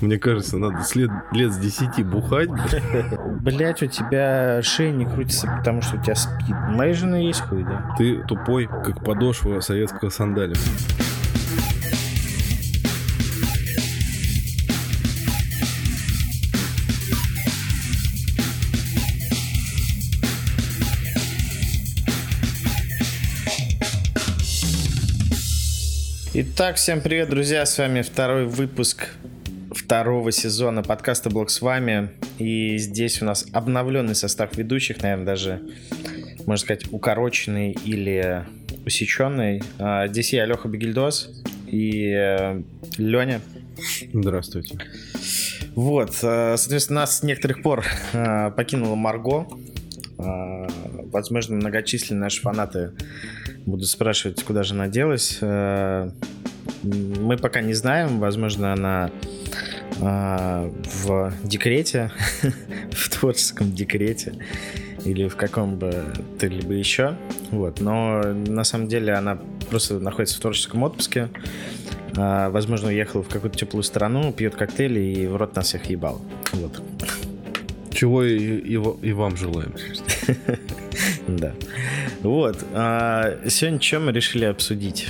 Мне кажется, надо след, лет с 10 бухать. Блять, у тебя шея не крутится, потому что у тебя спид. У моей жены есть хуй, да? Ты тупой, как подошва советского сандаля. Итак, всем привет, друзья, с вами второй выпуск второго сезона подкаста «Блог с вами». И здесь у нас обновленный состав ведущих, наверное, даже, можно сказать, укороченный или усеченный. А, здесь я, Леха Бегильдос и э, Леня. Здравствуйте. Вот, э, соответственно, нас с некоторых пор э, покинула Марго. Возможно, многочисленные наши фанаты будут спрашивать, куда же она делась. Мы пока не знаем, возможно, она в декрете, в творческом декрете или в каком бы то либо еще. Вот. Но на самом деле она просто находится в творческом отпуске. А, возможно, уехала в какую-то теплую страну, пьет коктейли и в рот нас всех ебал. Вот. Чего и, и, и вам желаем. Да. Вот. А, сегодня что мы решили обсудить?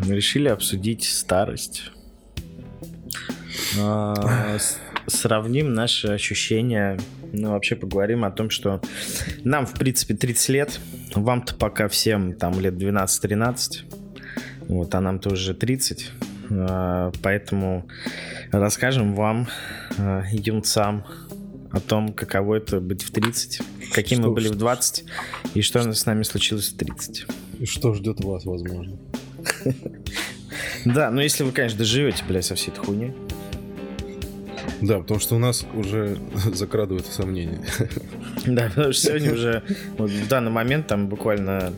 Мы решили обсудить старость. А, сравним наши ощущения, ну, вообще поговорим о том, что нам, в принципе, 30 лет, вам-то пока всем там лет 12-13, вот, а нам-то уже 30, а, поэтому расскажем вам, а, юнцам, о том, каково это быть в 30, каким что, мы были в 20 и что с нами случилось в 30. И что ждет вас, возможно. Да, ну если вы, конечно, доживете, блядь, со всей этой хуйней. Да, потому что у нас уже закрадываются сомнения. Да, потому что сегодня уже, вот в данный момент, там буквально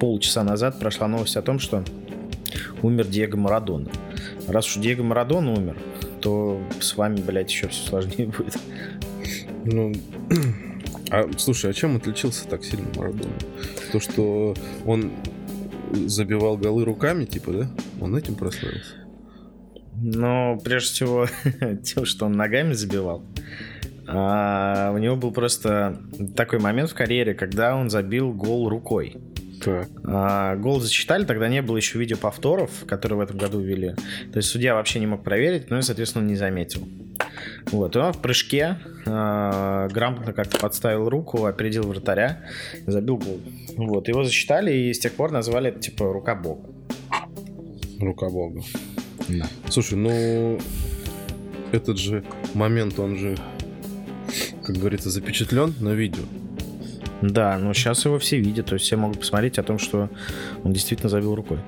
полчаса назад прошла новость о том, что умер Диего Марадона. Раз уж Диего Марадона умер, то с вами, блядь, еще все сложнее будет. Ну, а слушай, а чем отличился так сильно Марадона? То, что он забивал голы руками, типа, да? Он этим прославился? Ну, прежде всего, тем, что он ногами забивал. А, у него был просто такой момент в карьере, когда он забил гол рукой. Так. А, гол зачитали, тогда не было еще видеоповторов, которые в этом году ввели. То есть судья вообще не мог проверить, ну и, соответственно, не заметил. Вот, и он в прыжке а, грамотно как-то подставил руку, опередил вратаря, забил гол. Вот, его засчитали и с тех пор назвали это типа рука бога. Рука бога. Да. Слушай, ну этот же момент, он же, как говорится, запечатлен на видео. Да, но сейчас его все видят, то есть все могут посмотреть о том, что он действительно забил рукой.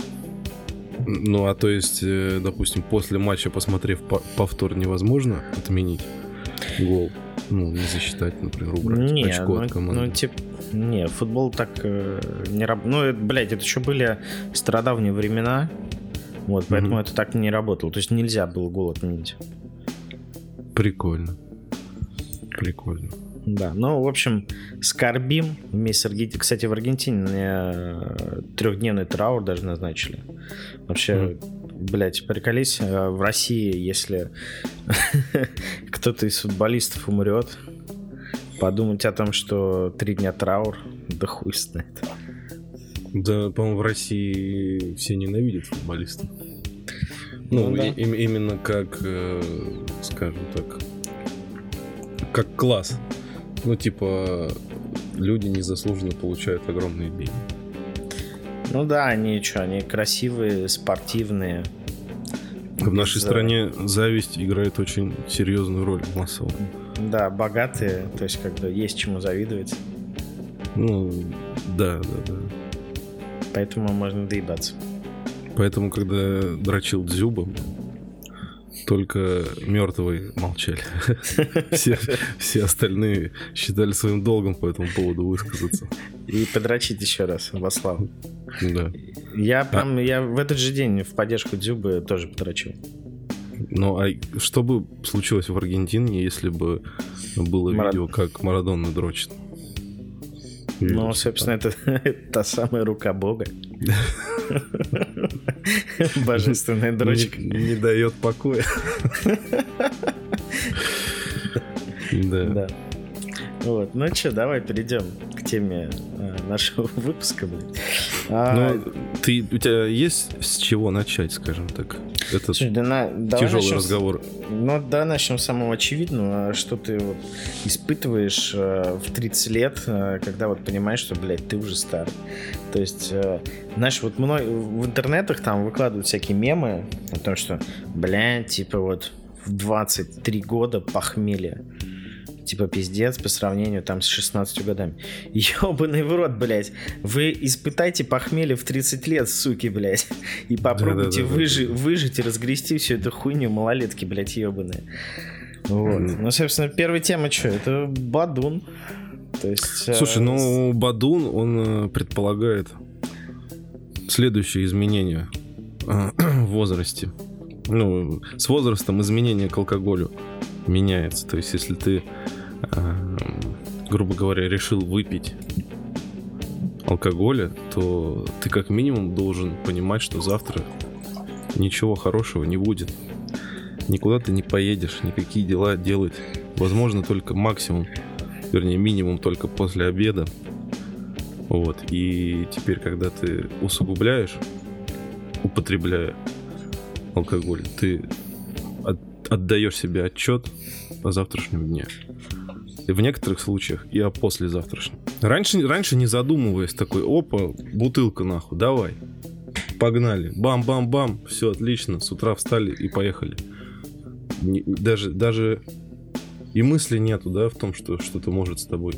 Ну, а то есть, э, допустим, после матча, посмотрев повтор, невозможно отменить гол? Ну, не засчитать, например, убрать не, очко ну, от команды. Ну, типа, не, футбол так э, не работает. Ну, блядь, это еще были стародавние времена, вот, поэтому mm-hmm. это так не работало. То есть нельзя было гол отменить. Прикольно. Прикольно. Да, ну, в общем, скорбим вместе с Аргентиной. Кстати, в Аргентине э, трехдневный траур даже назначили. Вообще, mm. блядь, приколись, э, в России, если кто-то из футболистов умрет, подумать о том, что три дня траур, да хуй знает. Да, по-моему, в России все ненавидят футболистов. Ну, ну да. и, именно как, э, скажем так, как класс. Ну, типа, люди незаслуженно получают огромные деньги. Ну да, они что, они красивые, спортивные. В нашей За... стране зависть играет очень серьезную роль массово. Да, богатые, то есть как бы есть чему завидовать. Ну, да, да, да поэтому можно доебаться. Поэтому, когда дрочил Дзюба, только мертвые молчали. все, все остальные считали своим долгом по этому поводу высказаться. И подрочить еще раз во славу. Да. Я а прям, а... я в этот же день в поддержку Дзюбы тоже подрочил. Ну, а что бы случилось в Аргентине, если бы было Марад... видео, как Марадона дрочит? Ну, собственно, это та самая рука бога. Божественная дрочка. Не дает покоя. Да. Вот, ну что, давай перейдем к теме э, нашего выпуска, блин. А... Ну, ты, у тебя есть с чего начать, скажем так? Это Слушай, да на, тяжелый начнем, разговор. Ну, да, начнем с самого очевидного, что ты вот испытываешь э, в 30 лет, э, когда вот понимаешь, что, блядь, ты уже старый. То есть, э, знаешь, вот мной, в интернетах там выкладывают всякие мемы о том, что, блядь, типа вот в 23 года похмелье типа пиздец по сравнению там с 16 годами. Ёбаный в рот, блядь. Вы испытайте похмелье в 30 лет, суки, блядь. И попробуйте да, да, да, выжи- да, да. выжить и разгрести всю эту хуйню малолетки, блядь, ебаные. Вот. Mm. Ну, собственно, первая тема что? Это Бадун. То есть, э, Слушай, э... ну Бадун, он э, предполагает следующее изменение э, в возрасте. Ну, с возрастом изменение к алкоголю меняется. То есть, если ты, э, грубо говоря, решил выпить алкоголя, то ты как минимум должен понимать, что завтра ничего хорошего не будет. Никуда ты не поедешь, никакие дела делать. Возможно, только максимум, вернее, минимум только после обеда. Вот. И теперь, когда ты усугубляешь, употребляя алкоголь, ты отдаешь себе отчет о завтрашнем дне. И в некоторых случаях и о послезавтрашнем. Раньше, раньше не задумываясь, такой, опа, бутылка нахуй, давай. Погнали. Бам-бам-бам. Все отлично. С утра встали и поехали. Не, даже, даже и мысли нету, да, в том, что что-то может с тобой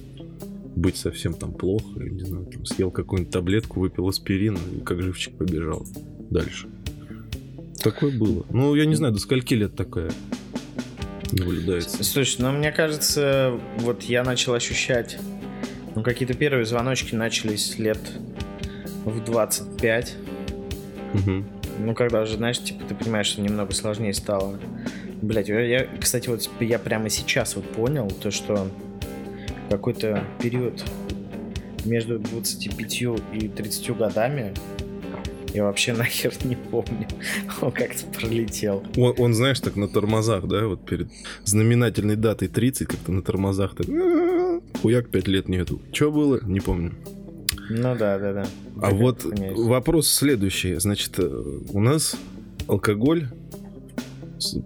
быть совсем там плохо. Не знаю, там съел какую-нибудь таблетку, выпил аспирин и как живчик побежал дальше. Такое было. Ну, я не знаю, до скольки лет такая наблюдается. Слушай, ну, мне кажется, вот я начал ощущать, ну, какие-то первые звоночки начались лет в 25. Угу. Ну, когда уже, знаешь, типа, ты понимаешь, что немного сложнее стало. Блять, я, кстати, вот я прямо сейчас вот понял то, что какой-то период между 25 и 30 годами я вообще нахер не помню. Он как-то пролетел. Он, он, знаешь, так на тормозах, да, вот перед знаменательной датой 30, как-то на тормозах так хуяк 5 лет нету. Что было? Не помню. Ну да, да, да. А так вот вопрос следующий. Значит, э, у нас алкоголь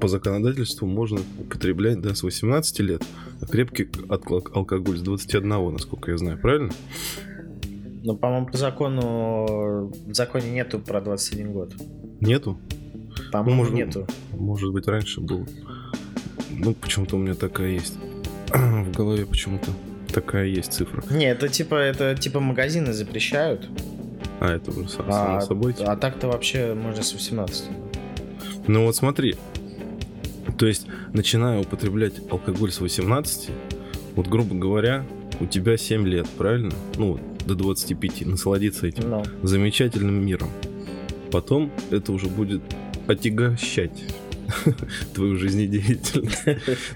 по законодательству можно употреблять да, с 18 лет, а крепкий алкоголь с 21, насколько я знаю, правильно? Ну, по-моему, по закону в законе нету про 21 год. Нету? По-моему, ну, может, нету. Может быть, раньше был. Ну, почему-то у меня такая есть. в голове почему-то такая есть цифра. Не, это типа, это типа магазины запрещают. А, это уже само а, собой. А так-то вообще можно с 18. Ну вот смотри. То есть, начиная употреблять алкоголь с 18, вот грубо говоря, у тебя 7 лет, правильно? Ну, до 25, насладиться этим no. замечательным миром. Потом это уже будет отягощать твою жизнедеятельность.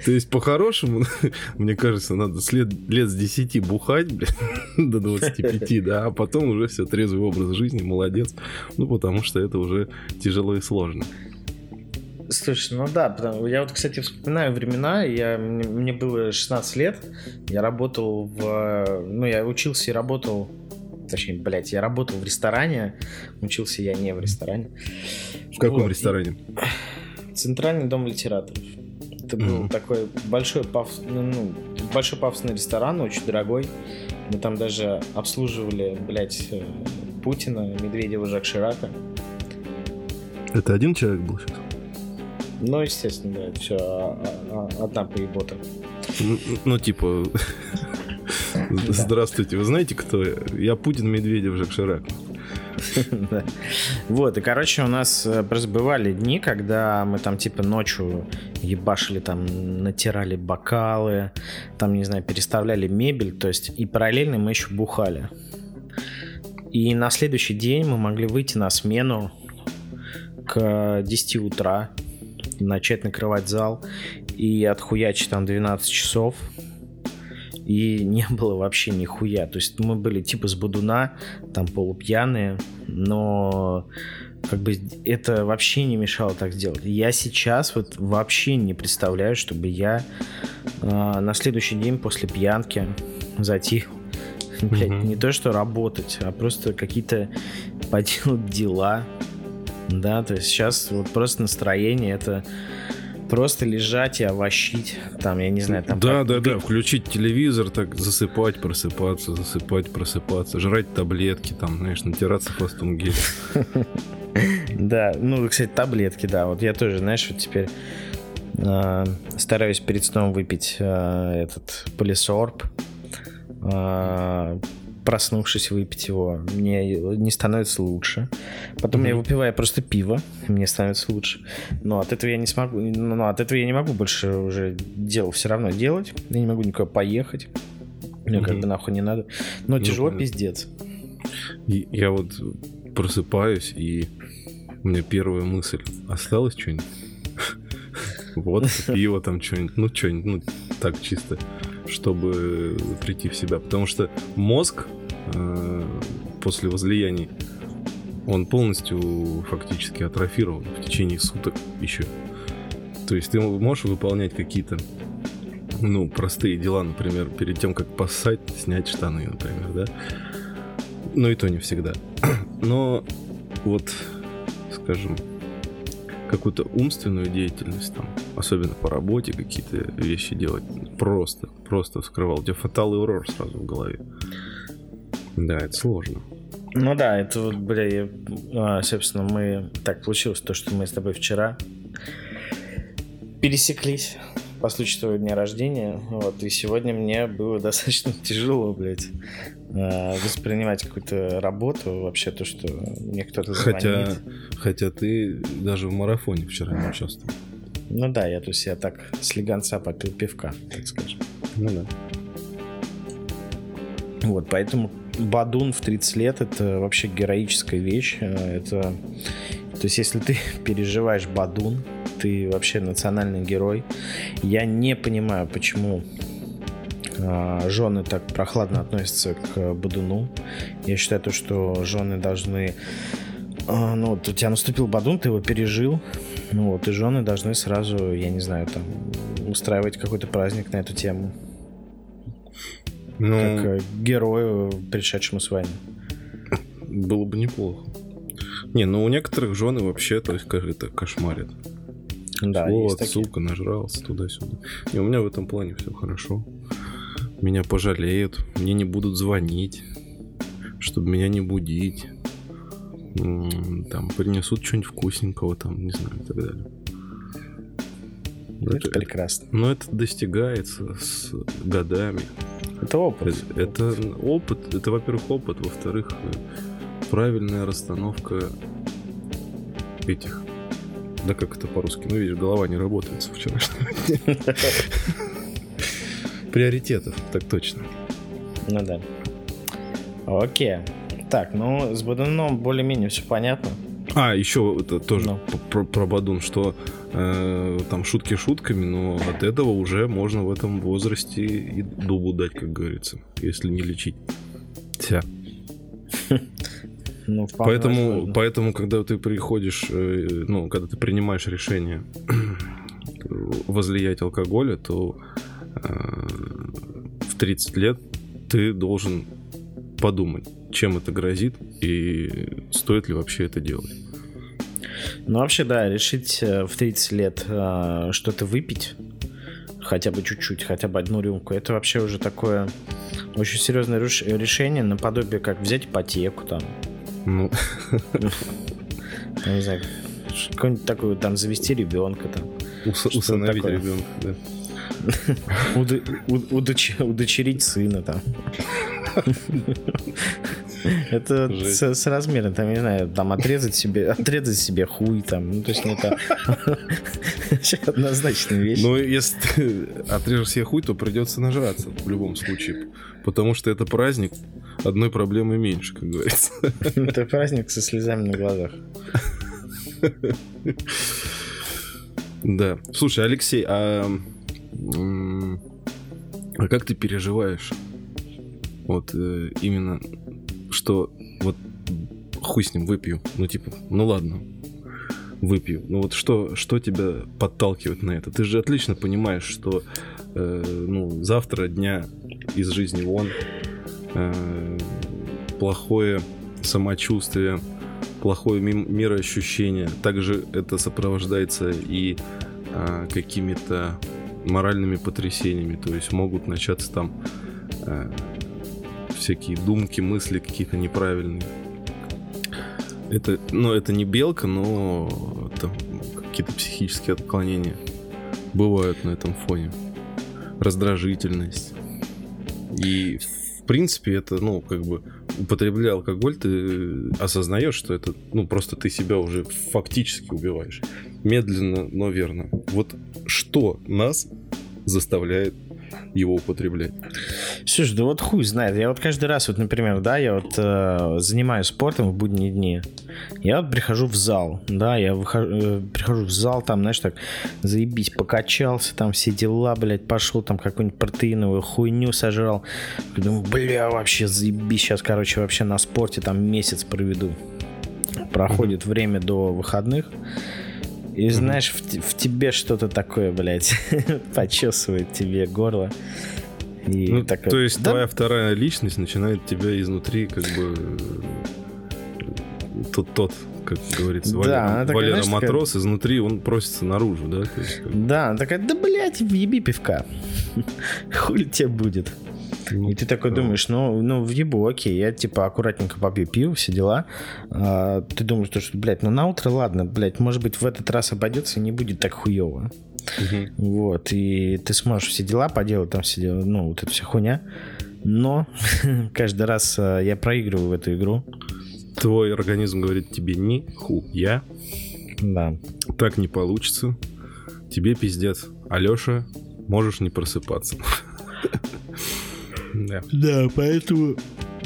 То есть, по-хорошему, мне кажется, надо след, лет с 10 бухать, блин, до 25, да, а потом уже все, трезвый образ жизни, молодец. Ну, потому что это уже тяжело и сложно. Слушай, ну да, потому, я вот, кстати, вспоминаю времена, я, мне, мне было 16 лет, я работал в, ну, я учился и работал, точнее, блядь, я работал в ресторане, учился я не в ресторане. В каком вот, ресторане? Центральный дом литераторов. Это был mm-hmm. такой большой, паф, ну, ну, большой пафосный ресторан, очень дорогой. Мы там даже обслуживали, блядь, э, Путина, Медведева, Жак Ширака. Это один человек был сейчас? Ну, естественно, да, это все одна поебота. Ну, ну типа... Здравствуйте, вы знаете, кто я? Путин, Медведев, Жак Ширак. Вот, и, короче, у нас э, просто бывали дни, когда мы там, типа, ночью ебашили, там, натирали бокалы, там, не знаю, переставляли мебель, то есть, и параллельно мы еще бухали. И на следующий день мы могли выйти на смену к 10 утра, начать накрывать зал и отхуячить там 12 часов. и не было вообще нихуя. То есть мы были типа с Будуна, там полупьяные, но как бы это вообще не мешало так сделать. Я сейчас вот вообще не представляю, чтобы я э, на следующий день после пьянки затих, блядь, mm-hmm. не то что работать, а просто какие-то поделать дела. Да, то есть сейчас вот просто настроение это просто лежать и овощить, там, я не знаю, там... Да, как... да, да, включить телевизор, так засыпать, просыпаться, засыпать, просыпаться, жрать таблетки, там, знаешь, натираться хвостом гель. Да, ну, кстати, таблетки, да, вот я тоже, знаешь, вот теперь а, стараюсь перед сном выпить а, этот полисорб, а, проснувшись, выпить его, мне не становится лучше. Потом mm-hmm. я выпиваю просто пиво, мне становится лучше. Но от этого я не смогу, но от этого я не могу больше уже дел все равно делать. Я не могу никуда поехать. Мне mm-hmm. как бы нахуй не надо. Но ну, тяжело, пиздец. И, я вот просыпаюсь, и у меня первая мысль. Осталось что-нибудь? Вот, пиво там что-нибудь, ну что-нибудь, ну так чисто чтобы прийти в себя. Потому что мозг э, после возлияний, он полностью фактически атрофирован в течение суток еще. То есть ты можешь выполнять какие-то ну, простые дела, например, перед тем, как поссать, снять штаны, например, да? Но и то не всегда. Но вот, скажем, какую-то умственную деятельность, там, особенно по работе какие-то вещи делать, просто, просто вскрывал. У тебя фатал и урор сразу в голове. Да, это сложно. Ну да, это вот, бля, я, а, собственно, мы... Так получилось то, что мы с тобой вчера пересеклись по случаю твоего дня рождения. Вот, и сегодня мне было достаточно тяжело, блядь, а, воспринимать какую-то работу, вообще то, что мне кто-то звонит. Хотя, хотя ты даже в марафоне вчера не участвовал. Ну да, я то есть я так с легонца попил пивка, так скажем. Ну да. Вот, поэтому Бадун в 30 лет это вообще героическая вещь. Это, то есть, если ты переживаешь Бадун, ты вообще национальный герой. Я не понимаю, почему а, жены так прохладно относятся к Бадуну. Я считаю, то, что жены должны... А, ну, вот у тебя наступил Бадун, ты его пережил. Ну вот, и жены должны сразу, я не знаю, там, устраивать какой-то праздник на эту тему. Ну, как э, герою, пришедшему с войны. Было бы неплохо. Не, ну у некоторых жены вообще, то есть, как это кошмарит. Да, вот, сука, нажрался туда-сюда. И у меня в этом плане все хорошо. Меня пожалеют, мне не будут звонить, чтобы меня не будить. Там принесут что-нибудь вкусненького, там, не знаю, и так далее. Это, это прекрасно. Но это достигается с годами. Это опыт. Это, это опыт. Это, во-первых, опыт. Во-вторых, правильная расстановка этих да как это по-русски? Ну, видишь, голова не работает с вчерашнего Приоритетов, так точно. Ну да. Окей. Так, ну, с Бадуном более-менее все понятно. А, еще это тоже. Ну. про, про Бадун, что э, там шутки шутками, но от этого уже можно в этом возрасте и дубу дать, как говорится, если не лечить. Вся. Ну, поэтому, возможно. поэтому, когда ты приходишь, э, ну, когда ты принимаешь решение возлиять алкоголя, то э, в 30 лет ты должен подумать, чем это грозит и стоит ли вообще это делать. Ну, вообще, да, решить э, в 30 лет э, что-то выпить, хотя бы чуть-чуть, хотя бы одну рюмку, это вообще уже такое очень серьезное решение, наподобие как взять ипотеку там, ну. Я не знаю, какой-нибудь такой, там, завести ребенка там. Усыновить ребенка, да. Удочерить сына там. Это с, с размером, там, не знаю, там отрезать себе, отрезать себе хуй, там, ну, то есть ну, это однозначная вещь. Ну, если ты отрежешь себе хуй, то придется нажраться в любом случае, потому что это праздник, одной проблемы меньше, как говорится. Это праздник со слезами на глазах. Да. Слушай, Алексей, а А как ты переживаешь? Вот э, именно, что вот хуй с ним выпью. Ну, типа, ну ладно, выпью. Ну вот что, что тебя подталкивает на это? Ты же отлично понимаешь, что э, ну, завтра дня из жизни вон, э, плохое самочувствие, плохое ми- мироощущение. Также это сопровождается и э, какими-то моральными потрясениями. То есть могут начаться там э, всякие думки, мысли какие-то неправильные. Это, ну, это не белка, но там какие-то психические отклонения бывают на этом фоне. Раздражительность. И в принципе это, ну, как бы употребляя алкоголь, ты осознаешь, что это, ну, просто ты себя уже фактически убиваешь. Медленно, но верно. Вот что нас заставляет его употреблять. Слушай, да вот хуй знает. Я вот каждый раз, вот, например, да, я вот э, занимаюсь спортом в будние дни. Я вот прихожу в зал, да, я выхожу, э, прихожу в зал, там, знаешь, так, заебись, покачался, там все дела, блядь, пошел, там какую-нибудь протеиновую хуйню сожрал. Думаю, бля, вообще заебись, сейчас, короче, вообще на спорте там месяц проведу. Проходит время до выходных. И знаешь, в, в тебе что-то такое, блядь, почесывает тебе горло. И ну, такое, то есть да? твоя вторая личность начинает тебя изнутри как бы тот тот как говорится, да, Валера, Валера такая, Матрос, такая... изнутри он просится наружу, да? есть, как... Да, она такая, да, блядь, въеби пивка. Хули тебе будет. Ну, и ты такой да. думаешь, ну, ну, в ебу, окей, я типа аккуратненько попью пиво, все дела. А, ты думаешь, что, блядь, ну на утро, ладно, блядь, может быть, в этот раз обойдется и не будет так хуево. Угу. Вот, и ты сможешь все дела поделать, там все дела, ну, вот эта вся хуйня. Но каждый раз а, я проигрываю в эту игру. Твой организм говорит тебе ни хуя. Да. Так не получится. Тебе пиздец. Алёша, можешь не просыпаться. Да. Да, поэтому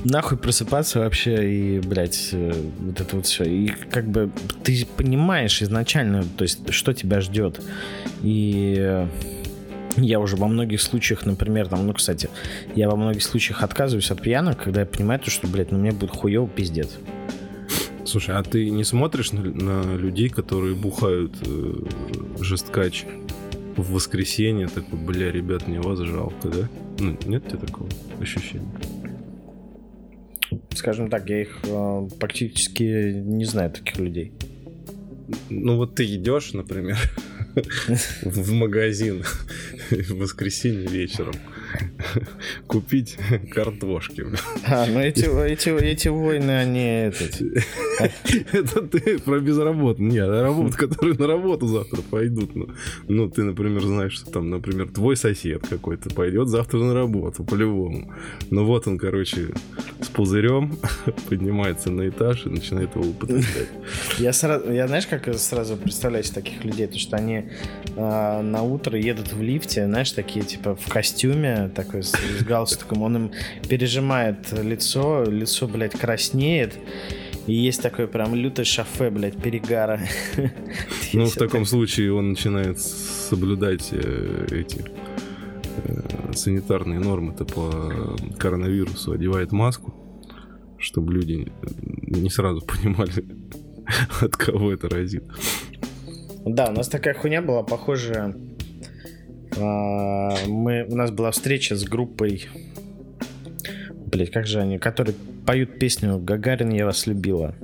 нахуй просыпаться вообще и, блядь, э, вот это вот все. И как бы ты понимаешь изначально, то есть, что тебя ждет. И э, я уже во многих случаях, например, там, ну, кстати, я во многих случаях отказываюсь от пьянок, когда я понимаю, то, что, блядь, ну, мне будет хуёво пиздец. Слушай, а ты не смотришь на, на людей, которые бухают э, жесткач в воскресенье, такой, бля, ребят, мне вас жалко, да? Ну, нет у тебя такого ощущения? Скажем так, я их э, практически не знаю, таких людей. Ну вот ты идешь, например, в магазин в воскресенье вечером купить картошки. А, ну эти, эти, эти войны, они этот... Это ты про безработных. Нет, работы, которые на работу завтра пойдут. Ну, ну, ты, например, знаешь, что там, например, твой сосед какой-то пойдет завтра на работу, по-любому. Ну вот он, короче, с пузырем поднимается на этаж и начинает его употреблять. Я сразу, я знаешь, как сразу представляю таких людей, то что они э, на утро едут в лифте, знаешь, такие типа в костюме, такой с, с галстуком, он им пережимает лицо, лицо, блядь, краснеет. И есть такое прям лютое шафе, блядь, перегара. Ну, в таком случае он начинает соблюдать э, эти э, санитарные нормы-то по коронавирусу, одевает маску, чтобы люди не сразу понимали, от кого это разит. Да, у нас такая хуйня была похожая мы, у нас была встреча с группой, блять, как же они, которые поют песню «Гагарин, я вас любила».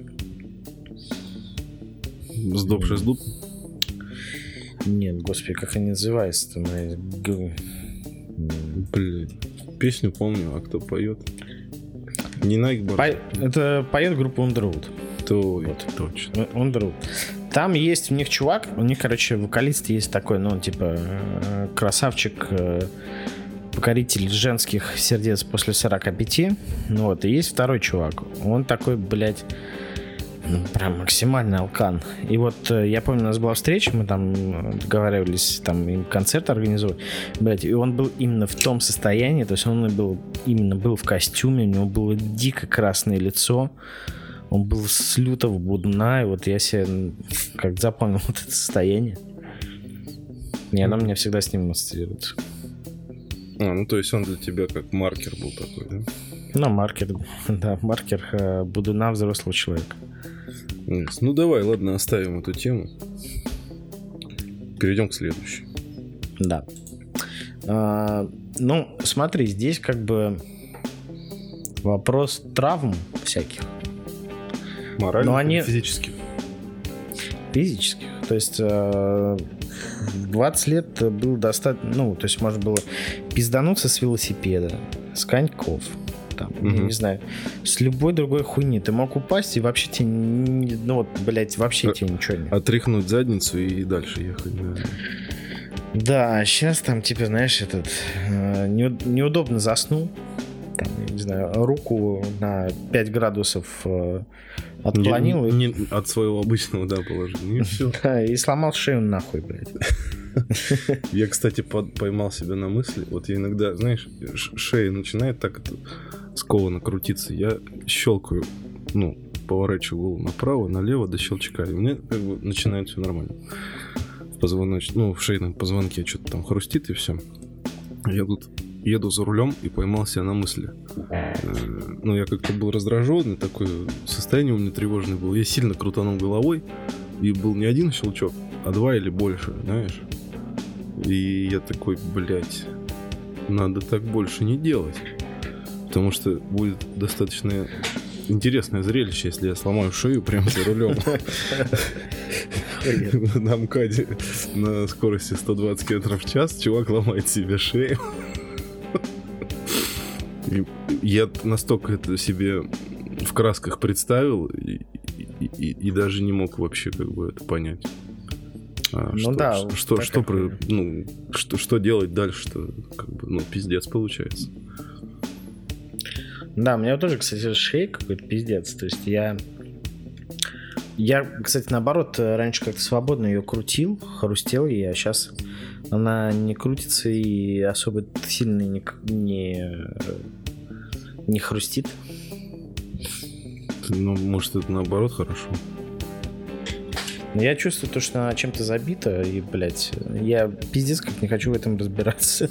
Сдобший сдуб? Нет, господи, как они называются-то? Блять, песню помню, а кто поет? Не Найкбор. По... Это поет группа Underwood. То, вот. Точно. Underwood. Там есть у них чувак, у них, короче, вокалист есть такой, ну, типа, э, красавчик, э, покоритель женских сердец после 45. Ну вот, и есть второй чувак. Он такой, блядь, ну, прям максимальный алкан. И вот э, я помню, у нас была встреча, мы там договаривались там им концерт организовать. Блять, и он был именно в том состоянии, то есть он был именно был в костюме, у него было дико красное лицо. Он был с лютого будна, и вот я себе как запомнил вот это состояние. И оно меня всегда с ним ассоциируется. А, ну то есть он для тебя как маркер был такой, да? Ну, маркер, да, маркер э, буду на взрослого человека. Yes. Ну давай, ладно, оставим эту тему. Перейдем к следующей. Да. А, ну, смотри, здесь как бы вопрос травм всяких. Морально Но они... физических? Физических. То есть 20 э, лет был достаточно... Ну, то есть можно было пиздануться с велосипеда, с коньков, там, угу. я не знаю, с любой другой хуйни. Ты мог упасть и вообще тебе, ну вот, блядь, вообще а, тебе ничего не... Отряхнуть задницу и дальше ехать, да. Да, сейчас там, типа, знаешь, этот э, неудобно заснул. Там, я не знаю, руку на 5 градусов э, отклонил. Не, не от своего обычного, да, положения. И все. И сломал шею нахуй, блядь. Я, кстати, под, поймал себя на мысли. Вот я иногда, знаешь, шея начинает так это скованно крутиться. Я щелкаю, ну, поворачиваю голову направо, налево до щелчка. И мне как бы начинает все нормально позвоночник, ну, в шейном позвонке что-то там хрустит и все. Я тут еду за рулем и поймал себя на мысли. Э, ну, я как-то был раздраженный, такое состояние у меня тревожное было. Я сильно крутанул головой, и был не один щелчок, а два или больше, знаешь. И я такой, блядь, надо так больше не делать. Потому что будет достаточно интересное зрелище, если я сломаю шею прямо за рулем. На МКАДе на скорости 120 км в час чувак ломает себе шею. Я настолько это себе в красках представил и, и, и даже не мог вообще как бы это понять. А, ну что, да. Что, что, про, ну, что, что делать дальше, что как бы, ну, пиздец получается. Да, у меня тоже, кстати, шея какой-то пиздец. То есть я... Я, кстати, наоборот, раньше как-то свободно ее крутил, хрустел ей, а сейчас она не крутится и особо сильно не, не, не хрустит. Ну, может, это наоборот хорошо. Но я чувствую то, что она чем-то забита, и, блядь, я пиздец как не хочу в этом разбираться.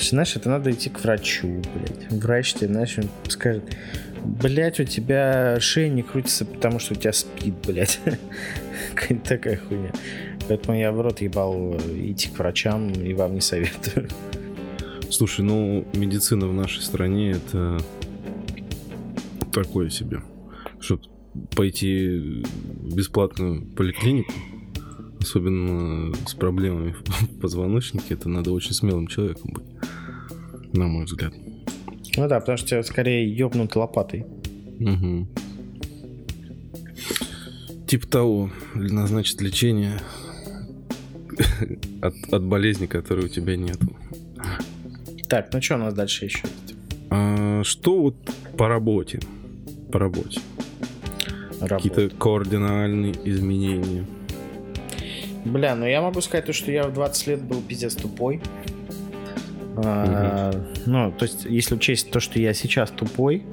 Знаешь, это надо идти к врачу, блядь. Врач тебе, знаешь, скажет, блядь, у тебя шея не крутится, потому что у тебя спит, блядь. Какая-то такая хуйня. Поэтому я в рот ебал идти к врачам и вам не советую. Слушай, ну, медицина в нашей стране это такое себе. Чтобы пойти в бесплатную поликлинику, особенно с проблемами в позвоночнике, это надо очень смелым человеком быть, на мой взгляд. Ну да, потому что тебя скорее ёбнут лопатой. Угу. Типа того, назначить лечение от, от болезни, которой у тебя нет. Так, ну что у нас дальше еще А, что вот по работе? По работе. Какие-то кардинальные изменения. Бля, ну я могу сказать то, что я в 20 лет был пиздец тупой. Угу. А, ну, то есть, если учесть то, что я сейчас тупой,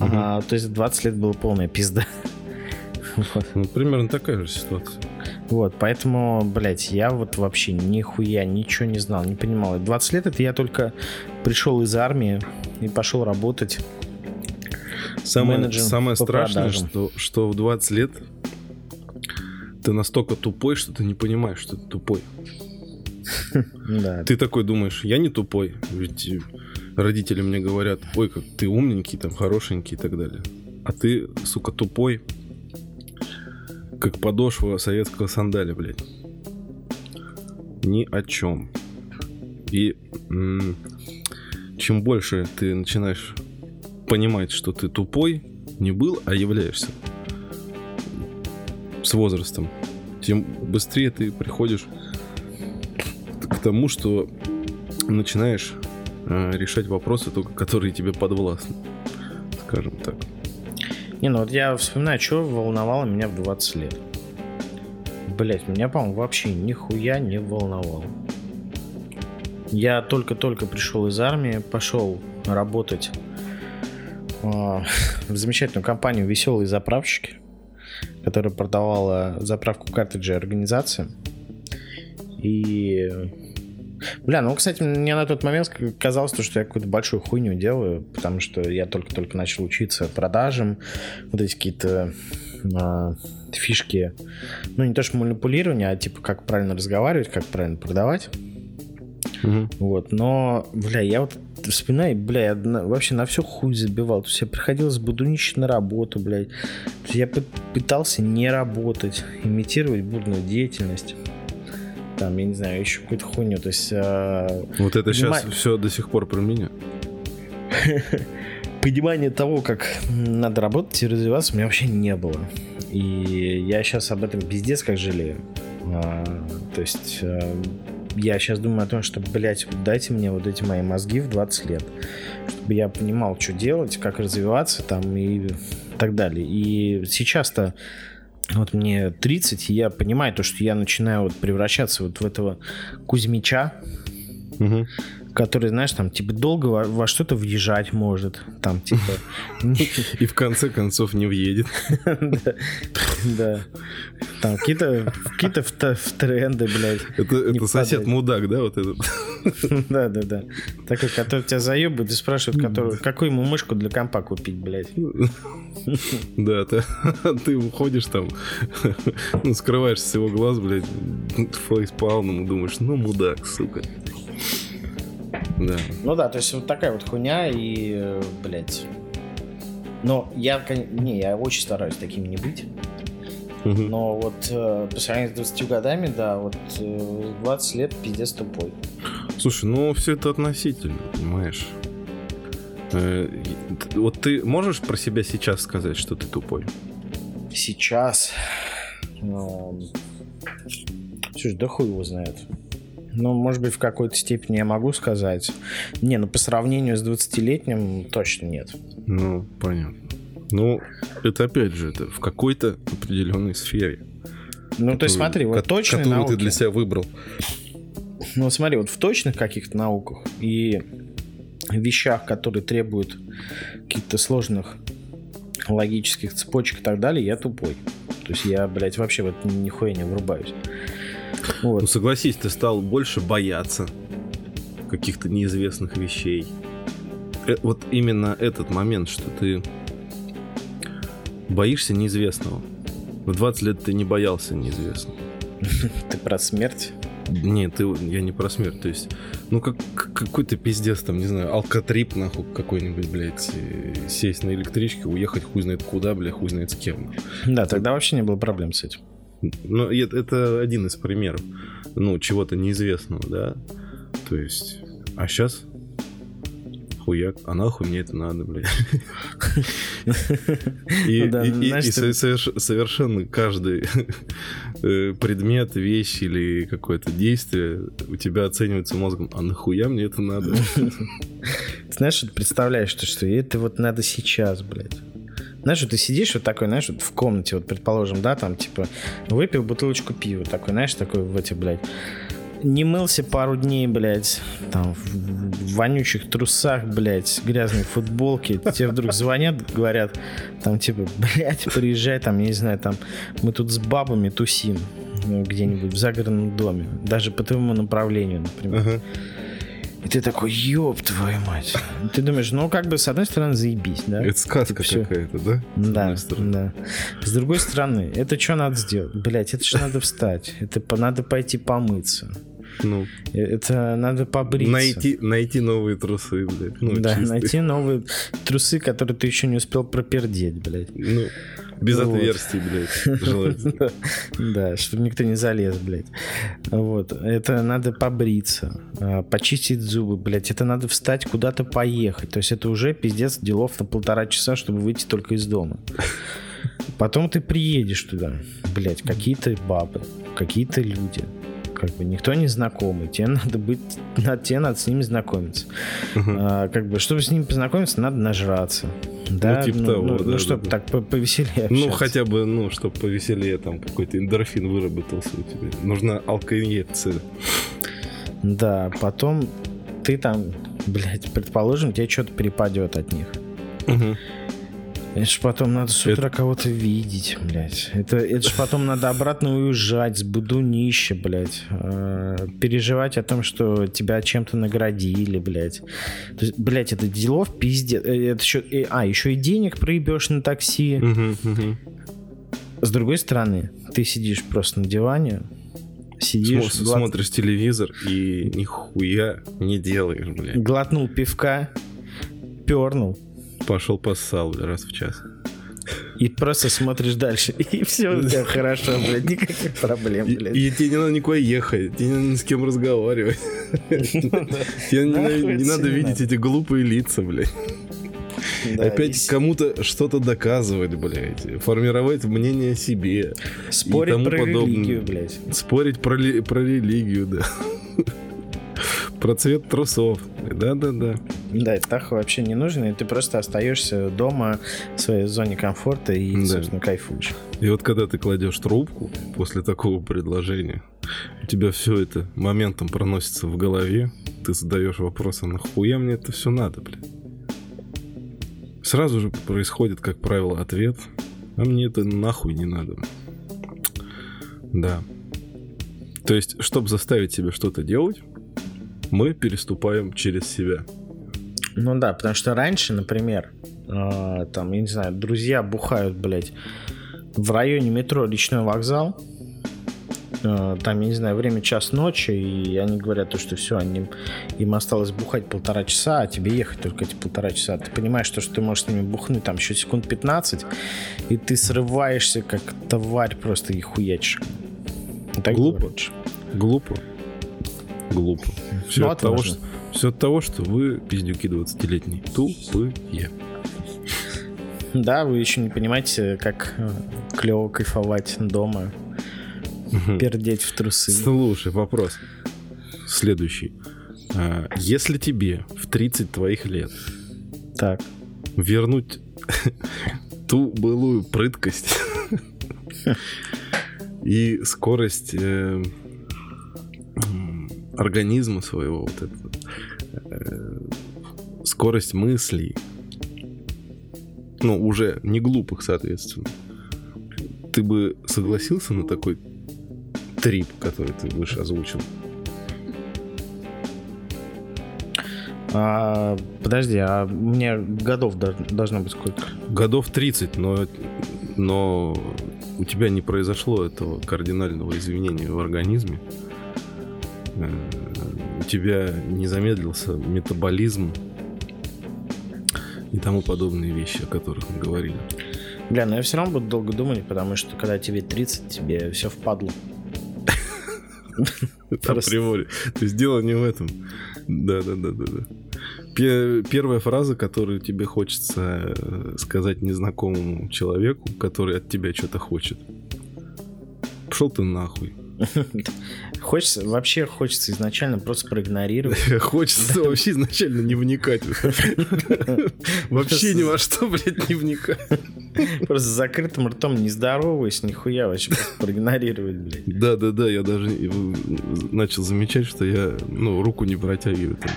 угу. а, то есть 20 лет было полная пизда. вот. Ну, примерно такая же ситуация. Вот, поэтому, блядь, я вот вообще нихуя ничего не знал, не понимал. 20 лет это я только пришел из армии и пошел работать Самое, самое страшное, что, что в 20 лет ты настолько тупой, что ты не понимаешь, что ты тупой. Ты такой думаешь, я не тупой, ведь родители мне говорят, ой, как ты умненький, там, хорошенький и так далее. А ты, сука, тупой, как подошва советского сандаля, блядь. Ни о чем. И м- чем больше ты начинаешь понимать, что ты тупой не был, а являешься с возрастом, тем быстрее ты приходишь к тому, что начинаешь э, решать вопросы, только которые тебе подвластны, скажем так. Не, ну вот я вспоминаю, что волновало меня в 20 лет. Блять, меня, по-моему, вообще нихуя не волновало. Я только-только пришел из армии, пошел работать в замечательную компанию «Веселые заправщики», которая продавала заправку картриджей организациям. И Бля, ну, кстати, мне на тот момент казалось, что я какую-то большую хуйню делаю, потому что я только-только начал учиться продажам, вот эти какие-то а, фишки, ну, не то что манипулирование, а типа как правильно разговаривать, как правильно продавать. Угу. Вот, но, бля, я вот вспоминаю, бля, я на, вообще на все хуй забивал. То есть я приходилось будуничать на работу, блядь. То я пытался не работать, имитировать бурную деятельность. Там, я не знаю, еще какую-то хуйню. То есть... А... Вот это Понима... сейчас все до сих пор про меня. Понимание того, как надо работать и развиваться, у меня вообще не было. И я сейчас об этом пиздец как жалею. А, то есть а, я сейчас думаю о том, что, блядь, дайте мне вот эти мои мозги в 20 лет, чтобы я понимал, что делать, как развиваться там и так далее. И сейчас-то вот мне 30, и я понимаю то, что я начинаю вот превращаться вот в этого Кузьмича, угу который, знаешь, там, типа, долго во, во что-то въезжать может, там, типа... И в конце концов не въедет. Да. Там какие-то какие-то в тренды, блядь. Это сосед мудак, да, вот этот? Да, да, да. Такой, который тебя заебывает и спрашивает, какую ему мышку для компа купить, блядь. Да, ты уходишь там, ну, скрываешься с его глаз, блядь, фейспалмом, думаешь, ну, мудак, сука. Да. Ну да, то есть вот такая вот хуйня и, блядь. Но я, не, я очень стараюсь таким не быть. Угу. Но вот э, по сравнению с 20 годами, да, вот э, 20 лет пиздец тупой. Слушай, ну все это относительно, понимаешь? Э, вот ты можешь про себя сейчас сказать, что ты тупой? Сейчас. Ну, слушай, да хуй его знает. Ну, может быть, в какой-то степени я могу сказать. Не, ну по сравнению с 20-летним точно нет. Ну, понятно. Ну, это опять же, это в какой-то определенной сфере. Ну, которую, то есть смотри, вот точно Которую науки, ты для себя выбрал. Ну, смотри, вот в точных каких-то науках и вещах, которые требуют каких-то сложных логических цепочек и так далее, я тупой. То есть я, блядь, вообще в это нихуя не врубаюсь. Вот. Ну согласись, ты стал больше бояться каких-то неизвестных вещей. Э, вот именно этот момент, что ты боишься неизвестного. В 20 лет ты не боялся неизвестного. Ты про смерть? Нет, ты, я не про смерть. То есть, ну, как какой-то пиздец, там, не знаю, алкотрип, нахуй, какой-нибудь, блядь, сесть на электричке, уехать хуй знает куда, блядь, хуй знает с кем. Да, тогда вообще не было проблем с этим. Ну, это один из примеров, ну, чего-то неизвестного, да. То есть, а сейчас хуяк, а нахуй мне это надо, блядь. И, ну совершенно каждый э, предмет, вещь или какое-то действие у тебя оценивается мозгом, а нахуя мне это надо? Ты знаешь, представляешь, что это вот надо сейчас, блядь. Знаешь, ты сидишь вот такой, знаешь, вот в комнате, вот, предположим, да, там, типа, выпил бутылочку пива, такой, знаешь, такой в эти, блядь, не мылся пару дней, блядь, там, в вонючих трусах, блядь, грязной футболке, тебе вдруг звонят, говорят, там, типа, блядь, приезжай, там, я не знаю, там, мы тут с бабами тусим ну, где-нибудь в загородном доме, даже по твоему направлению, например. Uh-huh. И ты такой, ёб твою мать. Ты думаешь, ну как бы с одной стороны заебись, да? Это сказка типа, какая-то, да? Да, да. С другой стороны, это что надо сделать? Блять, это же надо встать. Это надо пойти помыться. Ну. Э, это надо побриться. Найти, найти новые трусы, блядь. Ну, да, чистые. найти новые трусы, которые ты еще не успел пропердеть, блядь. Ну, без вот. отверстий, блядь, желательно. Да, чтобы никто не залез, блядь. Вот. Это надо побриться, а, почистить зубы, блядь. Это надо встать куда-то поехать. То есть это уже пиздец делов на полтора часа, чтобы выйти только из дома. Потом ты приедешь туда, блядь, какие-то бабы, какие-то люди как бы никто не знакомый, тебе надо быть, надо, тебе надо с ними знакомиться. Uh-huh. А, как бы, чтобы с ними познакомиться, надо нажраться. Да, ну, типа ну, того, ну, да, ну, чтобы да. так повеселее Ну, хотя бы, ну, чтобы повеселее там какой-то эндорфин выработался у тебя. Нужна алкоинъекция. Да, потом ты там, блядь, предположим, тебе что-то перепадет от них. Угу. Это ж потом надо с утра это... кого-то видеть, блядь. Это, это ж потом надо обратно уезжать с будунища, блядь. Э, переживать о том, что тебя чем-то наградили, блядь. То есть, блядь, это делов пиздец. Э, это еще, э, а, еще и денег проебешь на такси. Угу, угу. С другой стороны, ты сидишь просто на диване, сидишь... Смо- глот... Смотришь телевизор и нихуя не делаешь, блядь. Глотнул пивка, пернул, Пошел поссал раз в час. И просто смотришь дальше. И все у тебя хорошо, блядь, никаких проблем, блядь. И, и тебе не надо никуда ехать, тебе не надо ни с кем разговаривать. Тебе не надо видеть эти глупые лица, блядь. Опять кому-то что-то доказывать, блядь. Формировать мнение о себе. Спорить про религию, блядь. Спорить про религию, да. Про цвет трусов. Да-да-да. Да, это так вообще не нужно, и ты просто остаешься дома в своей зоне комфорта и, да. собственно, кайфуешь. И вот когда ты кладешь трубку после такого предложения, у тебя все это моментом проносится в голове, ты задаешь вопрос, а нахуя мне это все надо, блядь? Сразу же происходит, как правило, ответ, а мне это нахуй не надо. Да. То есть, чтобы заставить себя что-то делать, мы переступаем через себя. Ну да, потому что раньше, например, э, там, я не знаю, друзья бухают, блядь, в районе метро Личной вокзал, э, там, я не знаю, время час ночи, и они говорят то, что все, они, им осталось бухать полтора часа, а тебе ехать только эти полтора часа. Ты понимаешь, то, что ты можешь с ними бухнуть там еще секунд 15, и ты срываешься как тварь просто и хуячишь. Так Глупо. Говоришь. Глупо глупо. Все, ну, от того, что, все от того, что вы, пиздюки 20-летние, тупые. Да, вы еще не понимаете, как э, клево кайфовать дома, пердеть в трусы. Слушай, вопрос. Следующий. А, если тебе в 30 твоих лет так. вернуть ту былую прыткость и скорость э, организма своего, вот это, э, скорость мыслей, ну, уже не глупых, соответственно, ты бы согласился на такой трип, который ты выше озвучил? А, подожди, а мне годов должно быть сколько? Годов 30, но, но у тебя не произошло этого кардинального изменения в организме у тебя не замедлился метаболизм и тому подобные вещи, о которых мы говорили. Бля, но я все равно буду долго думать, потому что когда тебе 30, тебе все впадло. Априори. То есть дело не в этом. Да, да, да, да, да. Первая фраза, которую тебе хочется э, сказать незнакомому человеку, который от тебя что-то хочет. Пошел ты нахуй. Хочется, вообще хочется изначально просто проигнорировать. Хочется вообще изначально не вникать. Вообще ни во что, блядь, не вникать. Просто с закрытым ртом не здороваюсь, нихуя вообще проигнорировать, блядь. Да-да-да, я даже начал замечать, что я, ну, руку не протягиваю там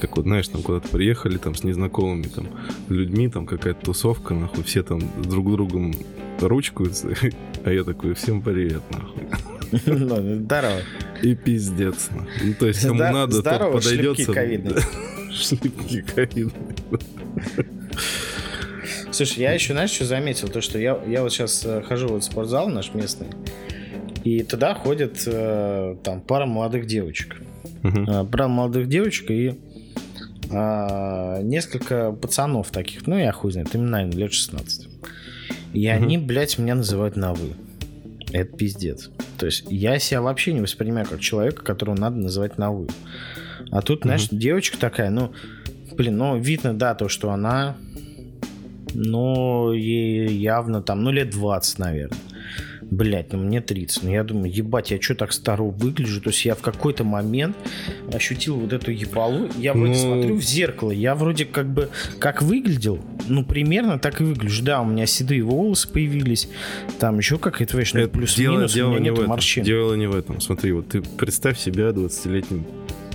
как вот, знаешь, там куда-то приехали там с незнакомыми там людьми, там какая-то тусовка, нахуй, все там друг другом ручкаются, а я такой, всем привет, нахуй. Ну, здорово. И пиздец. Ну, то есть, кому надо, тот подойдется. Шлепки ковидные. Слушай, я еще, знаешь, что заметил? То, что я, я вот сейчас э, хожу вот в спортзал наш местный, и туда ходят э, там пара молодых девочек. Uh-huh. Пара молодых девочек и а, несколько пацанов таких, ну я хуй знает, им, наверное, лет 16. И uh-huh. они, блядь, меня называют на «вы». Это пиздец. То есть я себя вообще не воспринимаю как человека, которого надо называть на «вы». А тут, знаешь, угу. девочка такая, ну, блин, ну, видно, да, то, что она, ну, ей явно там, ну, лет 20, наверное. Блять, ну мне 30. Ну я думаю, ебать, я что так старо выгляжу? То есть я в какой-то момент ощутил вот эту ебалу. Я вроде ну... смотрю в зеркало, я вроде как бы как выглядел, ну примерно так и выгляжу. Да, у меня седые волосы появились, там еще какая-то вещь, ну, плюс-минус, дело, дело у меня нет морщин. Дело не в этом. Смотри, вот ты представь себя 20-летним